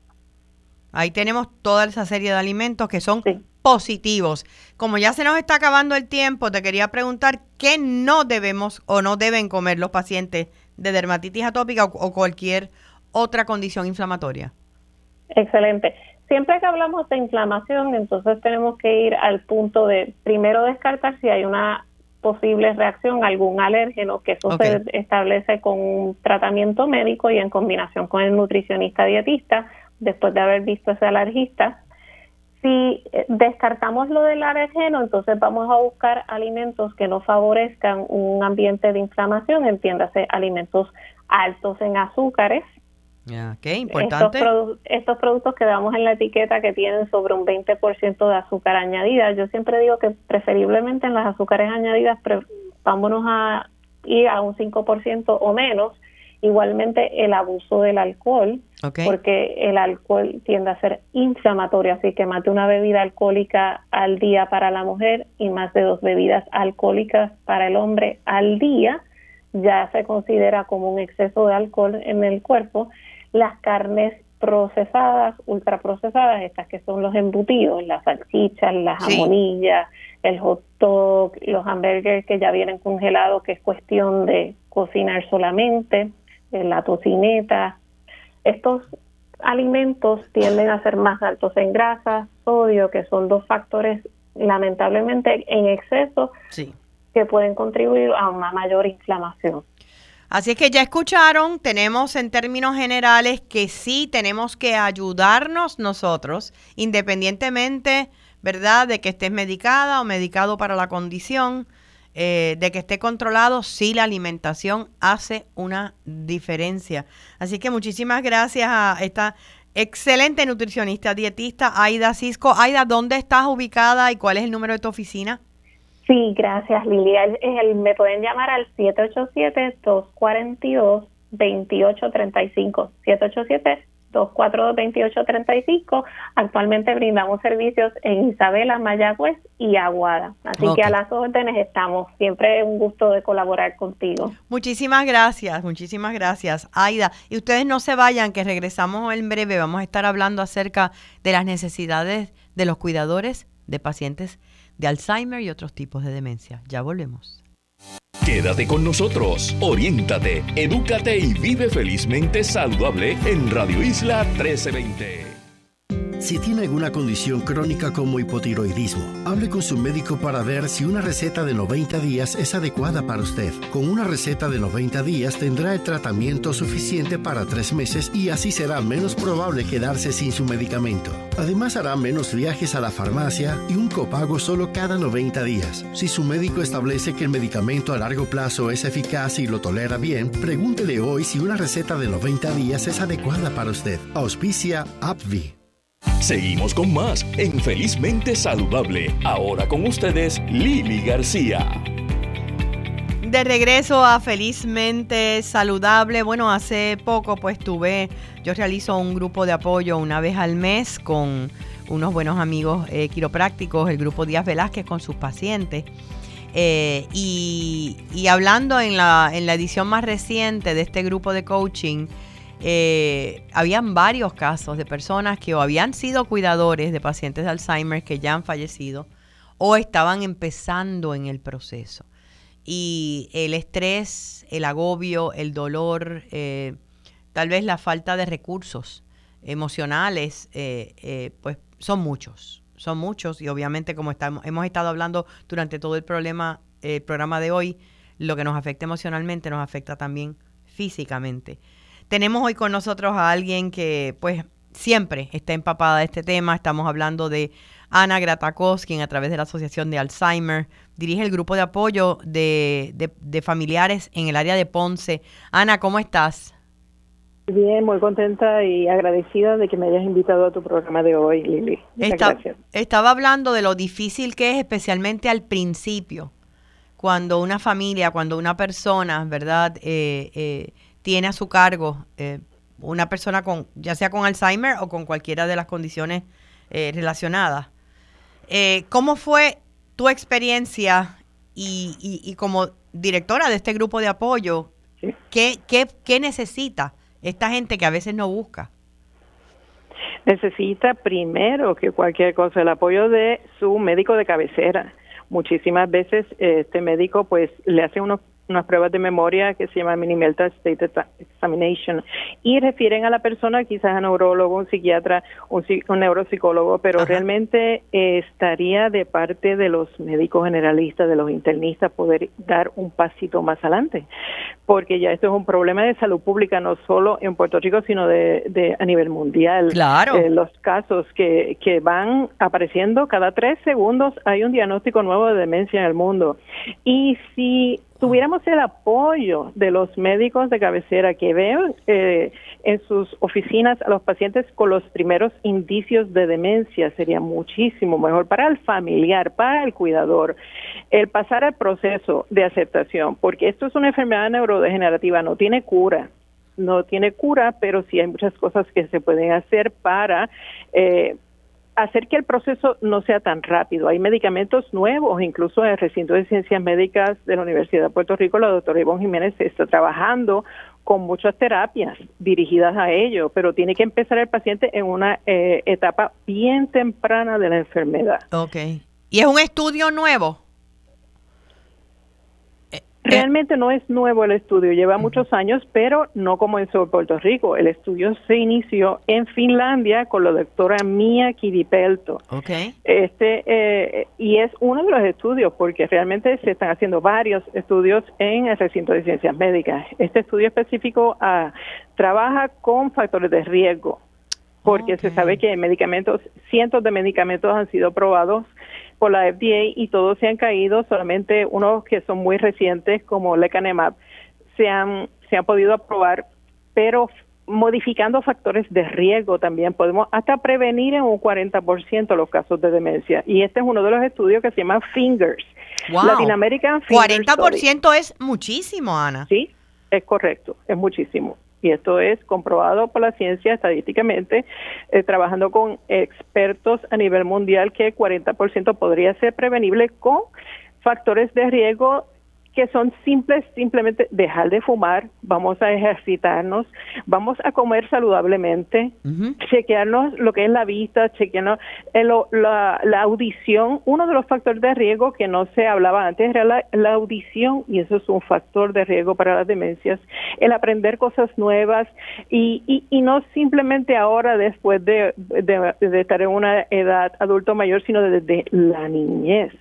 Ahí tenemos toda esa serie de alimentos que son positivos. Como ya se nos está acabando el tiempo, te quería preguntar qué no debemos o no deben comer los pacientes de dermatitis atópica o cualquier otra condición inflamatoria. Excelente. Siempre que hablamos de inflamación, entonces tenemos que ir al punto de primero descartar si hay una posible reacción a algún alérgeno, que eso se establece con un tratamiento médico y en combinación con el nutricionista dietista, después de haber visto ese alergista. Si eh, descartamos lo del alergeno, entonces vamos a buscar alimentos que no favorezcan un ambiente de inflamación, entiéndase alimentos altos en azúcares, importante. Estos, productos que damos en la etiqueta que tienen sobre un 20% de azúcar añadida, yo siempre digo que preferiblemente en las azúcares añadidas vámonos a ir a un 5% o menos. Igualmente el abuso del alcohol, porque el alcohol tiende a ser inflamatorio, así que más de una bebida alcohólica al día para la mujer y más de dos bebidas alcohólicas para el hombre al día ya se considera como un exceso de alcohol en el cuerpo las carnes procesadas, ultraprocesadas, estas que son los embutidos, las salchichas, las jamonillas, el hot dog, los hamburgers que ya vienen congelados, que es cuestión de cocinar solamente, eh, la tocineta. Estos alimentos tienden a ser más altos en grasa, sodio, que son dos factores lamentablemente en exceso que pueden contribuir a una mayor inflamación. Así es que ya escucharon, tenemos en términos generales que sí tenemos que ayudarnos nosotros, independientemente, ¿verdad?, de que estés medicada o medicado para la condición, eh, de que esté controlado, sí la alimentación hace una diferencia. Así que muchísimas gracias a esta excelente nutricionista dietista, Aida Cisco. Aida, ¿dónde estás ubicada y cuál es el número de tu oficina? Sí, gracias Lilia. El, me pueden llamar al 787-242-2835. 787-242-2835. Actualmente brindamos servicios en Isabela, Mayagüez y Aguada. Así que a las órdenes estamos. Siempre un gusto de colaborar contigo. Muchísimas gracias, muchísimas gracias, Aida. Y ustedes no se vayan, que regresamos en breve. Vamos a estar hablando acerca de las necesidades de los cuidadores de pacientes de Alzheimer y otros tipos de demencia. Ya volvemos. Quédate con nosotros, oriéntate, edúcate y vive felizmente saludable en Radio Isla 1320. Si tiene alguna condición crónica como hipotiroidismo, hable con su médico para ver si una receta de 90 días es adecuada para usted. Con una receta de 90 días tendrá el tratamiento suficiente para tres meses y así será menos probable quedarse sin su medicamento. Además hará menos viajes a la farmacia y un copago solo cada 90 días. Si su médico establece que el medicamento a largo plazo es eficaz y lo tolera bien, pregúntele hoy si una receta de 90 días es adecuada para usted. Auspicia AbbVie. Seguimos con más en Felizmente Saludable. Ahora con ustedes, Lili García. De regreso a Felizmente Saludable. Bueno, hace poco pues tuve, yo realizo un grupo de apoyo una vez al mes con unos buenos amigos eh, quiroprácticos, el grupo Díaz Velázquez con sus pacientes. Eh, y, y, hablando en la, en la edición más reciente de este grupo de coaching, eh, habían varios casos de personas que o habían sido cuidadores de pacientes de Alzheimer que ya han fallecido o estaban empezando en el proceso. Y el estrés, el agobio, el dolor, eh, tal vez la falta de recursos emocionales, eh, pues son muchos, son muchos y obviamente como estamos, hemos estado hablando durante todo el problema, el programa de hoy, lo que nos afecta emocionalmente nos afecta también físicamente. Tenemos hoy con nosotros a alguien que pues siempre está empapada de este tema. Estamos hablando de Ana Gratacos, quien a través de la Asociación de Alzheimer dirige el grupo de apoyo de, de, familiares en el área de Ponce. Ana, ¿cómo estás? Bien, muy contenta y agradecida de que me hayas invitado a tu programa de hoy, Lili. gracias. Estaba hablando de lo difícil que es, especialmente al principio, cuando una familia, cuando una persona, ¿verdad?, eh, eh, tiene a su cargo eh, una persona con, ya sea con Alzheimer o con cualquiera de las condiciones relacionadas. Eh, ¿Cómo fue tu experiencia y, como directora de este grupo de apoyo? ¿qué, qué, necesita esta gente que a veces no busca? Necesita primero que cualquier cosa el apoyo de su médico de cabecera. Muchísimas veces este médico pues le hace unos unas pruebas de memoria que se llama Mini Mental State Examination y refieren a la persona quizás a neurólogo, un psiquiatra, un, un neuropsicólogo, pero realmente estaría de parte de los médicos generalistas, de los internistas, poder dar un pasito más adelante, porque ya esto es un problema de salud pública no solo en Puerto Rico, sino de, a nivel mundial. Claro. Eh, los casos que, que van apareciendo cada tres segundos hay un diagnóstico nuevo de demencia en el mundo. Y si tuviéramos el apoyo de los médicos de cabecera que ven eh, en sus oficinas a los pacientes con los primeros indicios de demencia, sería muchísimo mejor para el familiar, para el cuidador, el pasar al proceso de aceptación, porque esto es una enfermedad neurodegenerativa, no tiene cura no tiene cura, pero sí hay muchas cosas que se pueden hacer para eh, hacer que el proceso no sea tan rápido. Hay medicamentos nuevos, incluso en el recinto de ciencias médicas de la Universidad de Puerto Rico, la doctora Ivonne Jiménez está trabajando con muchas terapias dirigidas a ello, pero tiene que empezar el paciente en una eh, etapa bien temprana de la enfermedad. Ok. ¿Y es un estudio nuevo? Realmente no es nuevo el estudio, lleva muchos años, pero no comenzó en Puerto Rico. El estudio se inició en Finlandia con la doctora Mia Kiripelto. Okay. Este, eh, y es uno de los estudios, porque realmente se están haciendo varios estudios en el recinto de ciencias médicas. Este estudio específico ah, trabaja con factores de riesgo, porque se sabe que medicamentos, cientos de medicamentos han sido probados por la FDA y todos se han caído, solamente unos que son muy recientes como lecanemab se han, se han podido aprobar, pero modificando factores de riesgo también podemos hasta prevenir en un 40% los casos de demencia. Y este es uno de los estudios que se llama FINGERS. Wow. Fingers 40% es muchísimo, Ana. Sí, es correcto, es muchísimo y esto es comprobado por la ciencia estadísticamente, eh, trabajando con expertos a nivel mundial que 40% podría ser prevenible con factores de riesgo que son simples, simplemente dejar de fumar, vamos a ejercitarnos, vamos a comer saludablemente, chequearnos lo que es la vista, chequearnos eh, la, audición. Uno de los factores de riesgo que no se hablaba antes era la, la, audición y eso es un factor de riesgo para las demencias. El aprender cosas nuevas y, y, y no simplemente ahora después de, de, de estar en una edad adulto mayor, sino desde la niñez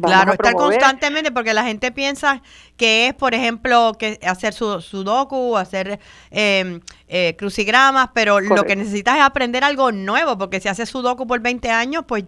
claro, estar constantemente porque la gente piensa que es, por ejemplo, que hacer su sudoku, hacer eh, eh, crucigramas, pero lo que necesitas es aprender algo nuevo, porque si haces sudoku por 20 años, pues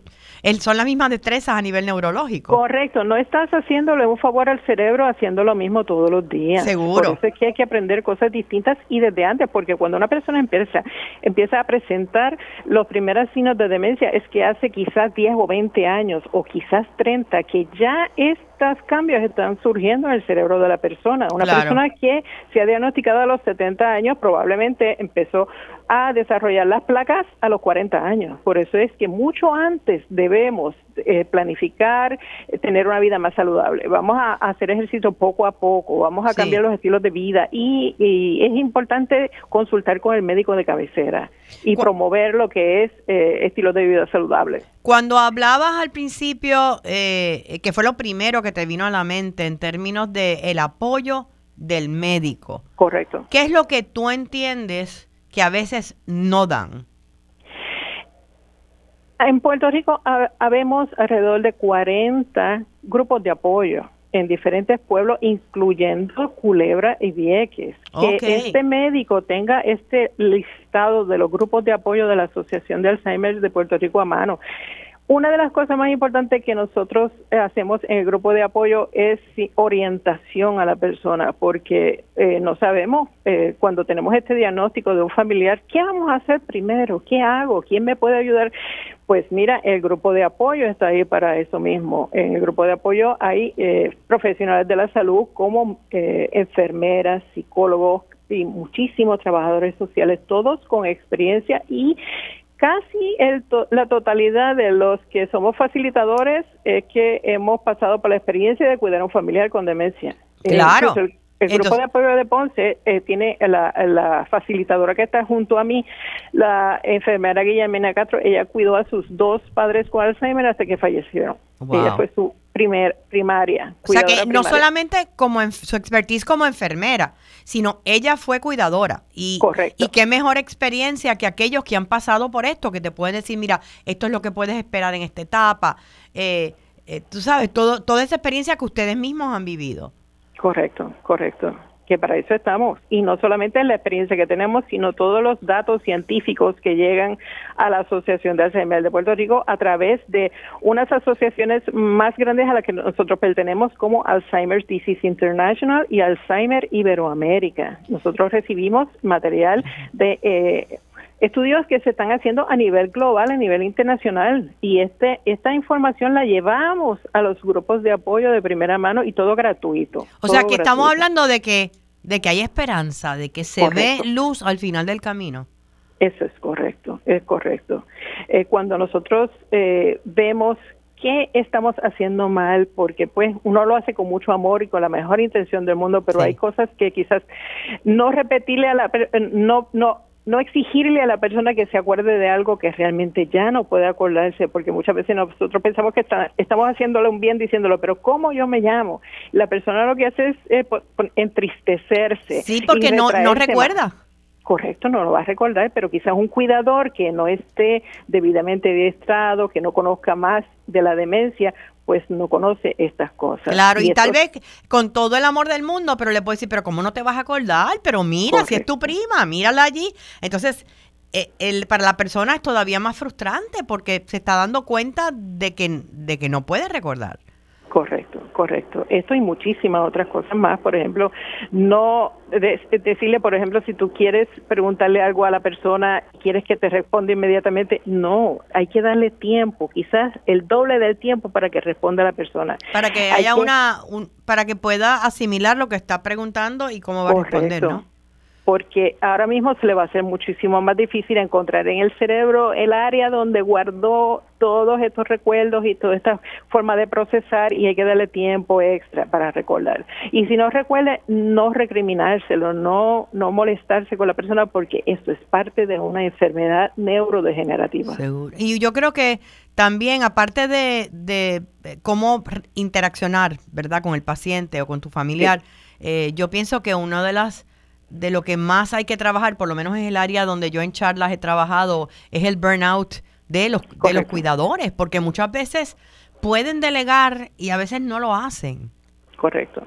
son las mismas destrezas a nivel neurológico. Correcto, no estás haciéndole un favor al cerebro haciendo lo mismo todos los días. Seguro. Por eso es que hay que aprender cosas distintas y desde antes, porque cuando una persona empieza, empieza a presentar los primeros signos de demencia, es que hace quizás 10 o 20 años o quizás 30 que ya es estos cambios están surgiendo en el cerebro de la persona. Una persona que se ha diagnosticado a los 70 años probablemente empezó a desarrollar las placas a los 40 años. Por eso es que mucho antes debemos eh, planificar, eh, tener una vida más saludable. Vamos a, hacer ejercicio poco a poco, vamos a cambiar los estilos de vida y, es importante consultar con el médico de cabecera y promover lo que es eh, estilos de vida saludables. Cuando hablabas al principio, que fue lo primero que te vino a la mente en términos de el apoyo del médico. Correcto. ¿Qué es lo que tú entiendes que a veces no dan? En Puerto Rico habemos alrededor de 40 grupos de apoyo en diferentes pueblos, incluyendo Culebra y Vieques. Que este médico tenga este listado de los grupos de apoyo de la Asociación de Alzheimer de Puerto Rico a mano Una de las cosas más importantes que nosotros eh, hacemos en el grupo de apoyo es orientación a la persona, porque eh, no sabemos eh, cuando tenemos este diagnóstico de un familiar, ¿qué vamos a hacer primero? ¿Qué hago? ¿Quién me puede ayudar? Pues mira, el grupo de apoyo está ahí para eso mismo. En el grupo de apoyo hay profesionales de la salud como enfermeras, psicólogos, y muchísimos trabajadores sociales, todos con experiencia y casi el la totalidad de los que somos facilitadores es que hemos pasado por la experiencia de cuidar a un familiar con demencia. Claro. el, grupo de apoyo de Ponce eh, tiene la, facilitadora que está junto a mí, la enfermera Guillermina Castro, ella cuidó a sus dos padres con Alzheimer hasta que fallecieron. Ella fue su primer primaria. O sea que no solamente como en, su expertise como enfermera, sino ella fue cuidadora. Y, Correcto. y qué mejor experiencia que aquellos que han pasado por esto, que te pueden decir, mira, esto es lo que puedes esperar en esta etapa. Eh, eh, tú sabes, todo, toda esa experiencia que ustedes mismos han vivido. Correcto, correcto que para eso estamos. Y no solamente la experiencia que tenemos, sino todos los datos científicos que llegan a la Asociación de Alzheimer de Puerto Rico a través de unas asociaciones más grandes a las que nosotros pertenecemos, como Alzheimer's Disease International y Alzheimer Iberoamérica. Nosotros recibimos material de eh, estudios que se están haciendo a nivel global, a nivel internacional, y este esta información la llevamos a los grupos de apoyo de primera mano y todo gratuito. O sea que estamos hablando de que de que hay esperanza, de que se ve luz al final del camino. Eso es correcto, es correcto. Eh, cuando nosotros eh, vemos qué estamos haciendo mal, porque pues uno lo hace con mucho amor y con la mejor intención del mundo, pero hay cosas que quizás no repetirle a la no no no exigirle a la persona que se acuerde de algo que realmente ya no puede acordarse, porque muchas veces nosotros pensamos que estamos haciéndole un bien diciéndolo, pero ¿cómo yo me llamo? La persona lo que hace es eh, entristecerse. Sí, porque no, no recuerda. Correcto, no lo va a recordar, pero quizás un cuidador que no esté debidamente adiestrado, que no conozca más de la demencia, pues no conoce estas cosas. Claro, y, tal vez con todo el amor del mundo, pero le puede decir, pero ¿cómo no te vas a acordar? Pero mira, si es tu prima, mírala allí. Entonces, eh, el, para la persona es todavía más frustrante porque se está dando cuenta de que, de que no puede recordar. Correcto, correcto. Esto y muchísimas otras cosas más. Por ejemplo, no decirle, por ejemplo, si tú quieres preguntarle algo a la persona, quieres que te responda inmediatamente, no, hay que darle tiempo, quizás el doble del tiempo para que responda la persona. Para que haya una, para que pueda asimilar lo que está preguntando y cómo va a responder, ¿no? Porque ahora mismo se le va a hacer muchísimo más difícil encontrar en el cerebro el área donde guardó todos estos recuerdos y toda esta forma de procesar y hay que darle tiempo extra para recordar. Y si no recuerde, no recriminárselo, no, no molestarse con la persona porque esto es parte de una enfermedad neurodegenerativa. Seguro. Y yo creo que también, aparte de, de cómo interaccionar, ¿verdad?, con el paciente o con tu familiar, eh, yo pienso que una de las de lo que más hay que trabajar, por lo menos es el área donde yo en charlas he trabajado, es el burnout de los, de los cuidadores, porque muchas veces pueden delegar y a veces no lo hacen. Correcto.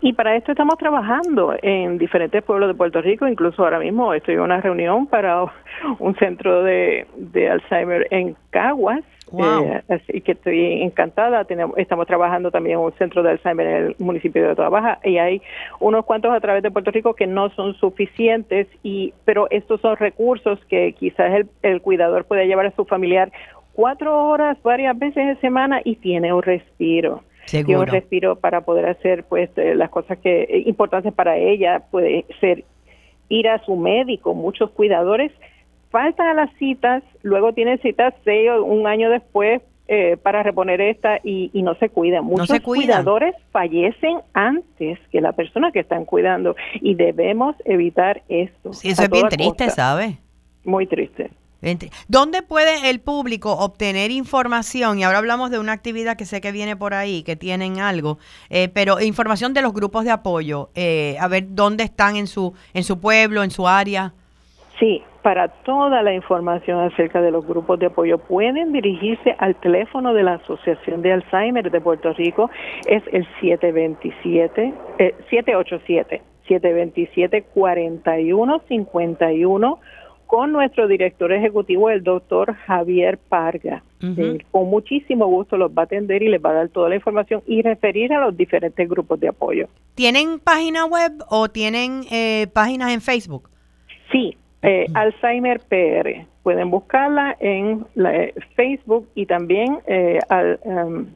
Y para esto estamos trabajando en diferentes pueblos de Puerto Rico, incluso ahora mismo estoy en una reunión para un centro de, de Alzheimer en Caguas, eh, así que estoy encantada. Tenemos, estamos trabajando también en un centro de Alzheimer en el municipio de Toda y hay unos cuantos a través de Puerto Rico que no son suficientes, y pero estos son recursos que quizás el, el cuidador puede llevar a su familiar cuatro horas varias veces de semana y tiene un respiro. Tiene un respiro para poder hacer pues eh, las cosas que eh, importantes para ella puede ser ir a su médico. Muchos cuidadores faltan a las citas, luego tienen citas seis o un año después eh, para reponer esta y, no se cuidan. Muchos cuidadores fallecen antes que la persona que están cuidando y debemos evitar esto. Sí, eso es bien triste, ¿sabe? Muy triste. ¿Dónde puede el público obtener información? Y ahora hablamos de una actividad que sé que viene por ahí, que tienen algo, eh, pero información de los grupos de apoyo, eh, a ver dónde están en su, en su pueblo, en su área. Sí, para toda la información acerca de los grupos de apoyo pueden dirigirse al teléfono de la Asociación de Alzheimer de Puerto Rico, es el 727 787 727 4151 con nuestro director ejecutivo, el doctor Javier Parga. Eh, con muchísimo gusto los va a atender y les va a dar toda la información y referir a los diferentes grupos de apoyo. ¿Tienen página web o tienen eh, páginas en Facebook? Sí, eh, Alzheimer PR. Pueden buscarla en Facebook y también al, um,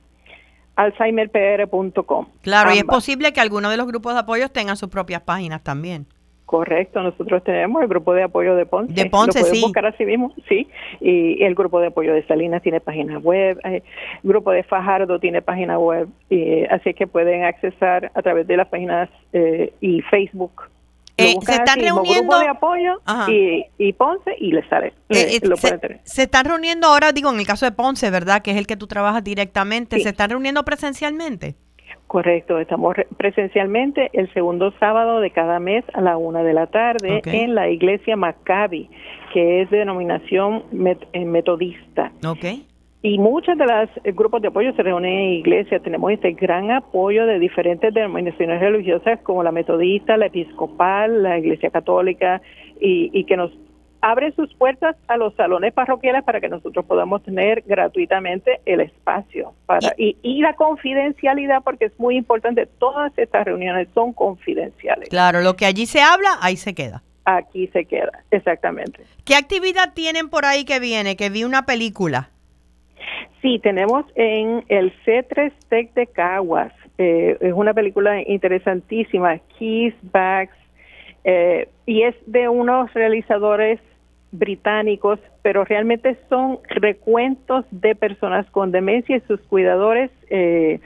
alzheimerpr.com. Claro, y es posible que algunos de los grupos de apoyo tengan sus propias páginas también. Correcto, nosotros tenemos el grupo de apoyo de Ponce. De Ponce, Lo pueden buscar así mismo, sí. Y el grupo de apoyo de Salinas tiene página web, el grupo de Fajardo tiene página web, y, así que pueden accesar a través de las páginas eh, y Facebook. Eh, se están reuniendo grupo de apoyo y, Ponce y les sale. Eh, lo se, tener. se, están reuniendo ahora, digo, en el caso de Ponce, ¿verdad? Que es el que tú trabajas directamente. ¿Se están reuniendo presencialmente? Correcto, estamos presencialmente el segundo sábado de cada mes a la una de la tarde en la iglesia Maccabi, que es de denominación eh, metodista. Okay. Y muchos de los eh, grupos de apoyo se reúnen en iglesias. Tenemos este gran apoyo de diferentes denominaciones religiosas como la metodista, la episcopal, la iglesia católica, y, y que nos abre sus puertas a los salones parroquiales para que nosotros podamos tener gratuitamente el espacio para y, y, la confidencialidad porque es muy importante todas estas reuniones son confidenciales. Claro lo que allí se habla ahí se queda. Aquí se queda exactamente. Qué actividad tienen por ahí que viene que vi una película. Sí tenemos en el C3 Tech de Caguas eh, es una película interesantísima Keys Bags eh, y es de unos realizadores británicos, pero realmente son recuentos de personas con demencia y sus cuidadores eh,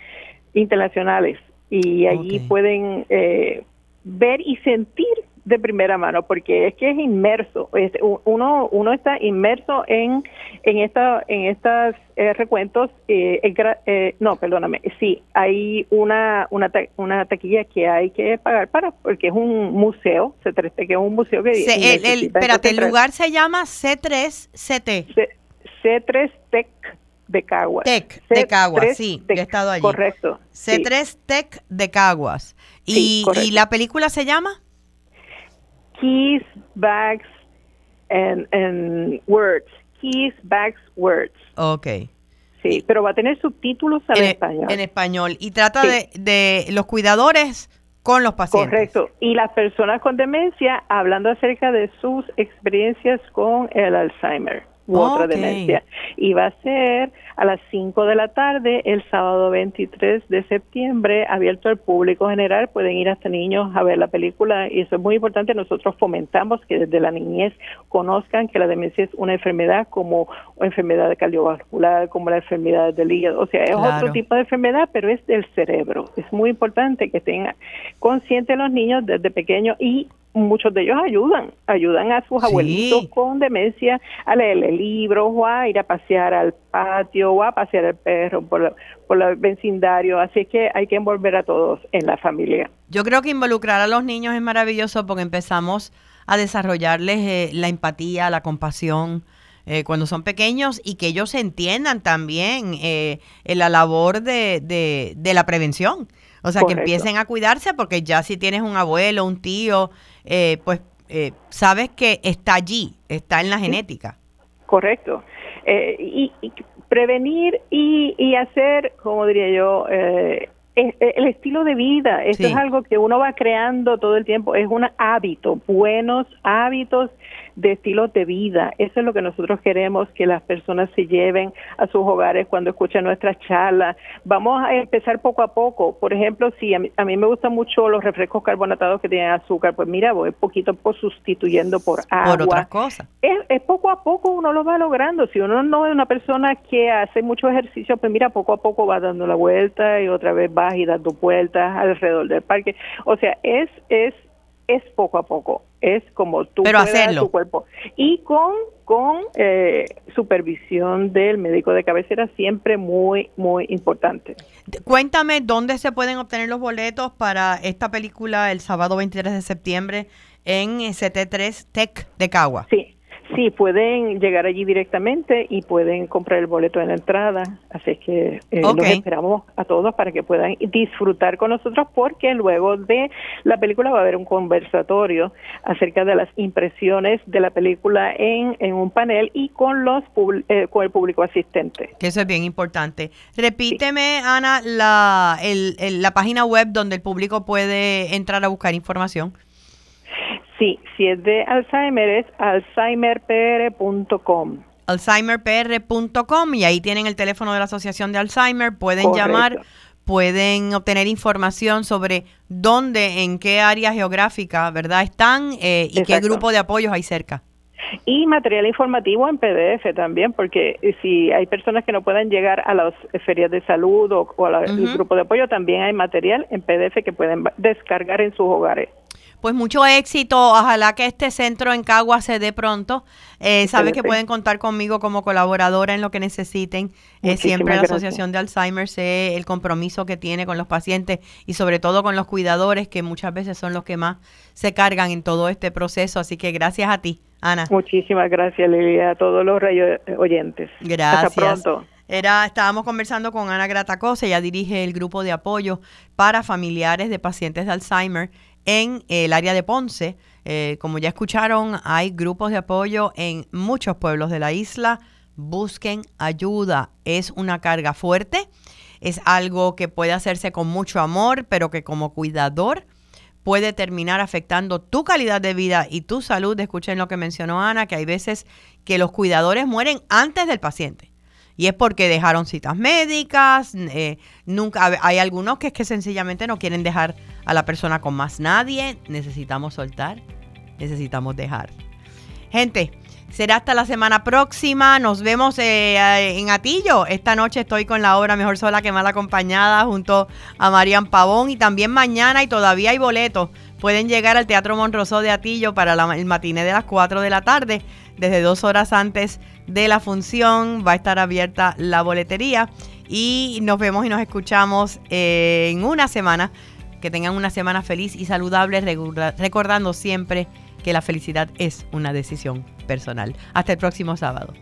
internacionales. Y allí pueden eh, ver y sentir de primera mano porque es que es inmerso uno uno está inmerso en en esta en estas eh, recuentos eh, eh, no perdóname sí hay una una una taquilla que hay que pagar para porque es un museo C3 que es un museo que el, espérate el lugar se llama C3CT C3 Tech de Caguas. Tech de Caguas, sí, he estado allí. Correcto. C3 Tech de Caguas. ¿Y, ¿Y la película se llama? keys, bags, and, and words. Keys, bags, words. Ok. Sí, pero va a tener subtítulos en, español. En español. Y trata de, de los cuidadores con los pacientes. Correcto. Y las personas con demencia hablando acerca de sus experiencias con el Alzheimer u otra demencia. Y va a ser a las 5 de la tarde el sábado 23 de septiembre, abierto al público general. Pueden ir hasta niños a ver la película y eso es muy importante. Nosotros fomentamos que desde la niñez conozcan que la demencia es una enfermedad como enfermedad cardiovascular, como la enfermedad del hígado. O sea, es otro tipo de enfermedad, pero es del cerebro. Es muy importante que estén conscientes los niños desde pequeños y muchos de ellos ayudan, ayudan a sus abuelitos con demencia a leerle libros o a ir a pasear al patio o a pasear al perro por, por el vecindario, así que hay que envolver a todos en la familia. Yo creo que involucrar a los niños es maravilloso porque empezamos a desarrollarles eh, la empatía, la compasión, eh, cuando son pequeños y que ellos entiendan también eh, la labor de, de, de la prevención. O sea, que empiecen a cuidarse porque ya si tienes un abuelo, un tío, eh, pues eh, sabes que está allí, está en la genética. Correcto. Eh, y, prevenir y, y, hacer, como diría yo, el estilo de vida. Esto es algo que uno va creando todo el tiempo. Es un hábito, buenos hábitos de estilos de vida. Eso es lo que nosotros queremos que las personas se lleven a sus hogares cuando escuchan nuestras charlas. Vamos a empezar poco a poco. Por ejemplo, si a mí, me gustan mucho los refrescos carbonatados que tienen azúcar, pues mira, voy poquito por sustituyendo por agua. Por otras cosas. Es, poco a poco uno lo va logrando. Si uno no es una persona que hace mucho ejercicio, pues mira, poco a poco va dando la vuelta y otra vez vas y dando vueltas alrededor del parque. O sea, es es es poco a poco, es como tú Pero hacerlo. tu cuerpo. Y con, con eh, supervisión del médico de cabecera, siempre muy, muy importante. Cuéntame dónde se pueden obtener los boletos para esta película el sábado 23 de septiembre en CT3 Tech de Cagua. Sí, Sí, pueden llegar allí directamente y pueden comprar el boleto en la entrada, Así que eh, los esperamos a todos para que puedan disfrutar con nosotros porque luego de la película va a haber un conversatorio acerca de las impresiones de la película en, en un panel y con los eh, con el público asistente. Que eso es bien importante. Repíteme, Ana, la, el, la página web donde el público puede entrar a buscar información. Sí, si es de Alzheimer es alzheimerpr.com alzheimerpr.com y ahí tienen el teléfono de la Asociación de Alzheimer, pueden llamar, pueden obtener información sobre dónde, en qué área geográfica, ¿verdad? Están eh, y qué grupo de apoyos hay cerca. Y material informativo en PDF también, porque si hay personas que no pueden llegar a las ferias de salud o, al grupo de apoyo, también hay material en PDF que pueden descargar en sus hogares. Pues mucho éxito. Ojalá que este centro en Cagua se dé pronto. Eh, sabe que pueden contar conmigo como colaboradora en lo que necesiten. Eh, siempre la Asociación de Alzheimer sé el compromiso que tiene con los pacientes y sobre todo con los cuidadores, que muchas veces son los que más se cargan en todo este proceso. Así que gracias a ti, Ana. Muchísimas gracias, Lilia, a todos los oyentes. Gracias. Hasta pronto. Era, estábamos conversando con Ana Gratacosa, ella dirige el grupo de apoyo para familiares de pacientes de Alzheimer en el área de Ponce. Eh, como ya escucharon, hay grupos de apoyo en muchos pueblos de la isla. Busquen ayuda. Es una carga fuerte. Es algo que puede hacerse con mucho amor, pero que como cuidador puede terminar afectando tu calidad de vida y tu salud. Escuchen lo que mencionó Ana, que hay veces que los cuidadores mueren antes del paciente. Y es porque dejaron citas médicas, eh, nunca hay algunos que es que sencillamente no quieren dejar a la persona con más nadie. Necesitamos soltar, necesitamos dejar. Gente, será hasta la semana próxima. Nos vemos eh, en Atillo. Esta noche estoy con la obra Mejor Sola que Mal Acompañada junto a Marian Pavón. Y también mañana, y todavía hay boletos, pueden llegar al Teatro Monroso de Atillo para el matiné de las 4 de la tarde. Desde dos horas antes de la función va a estar abierta la boletería. Y nos vemos y nos escuchamos en una semana que tengan una semana feliz y saludable, recordando siempre que la felicidad es una decisión personal. Hasta el próximo sábado.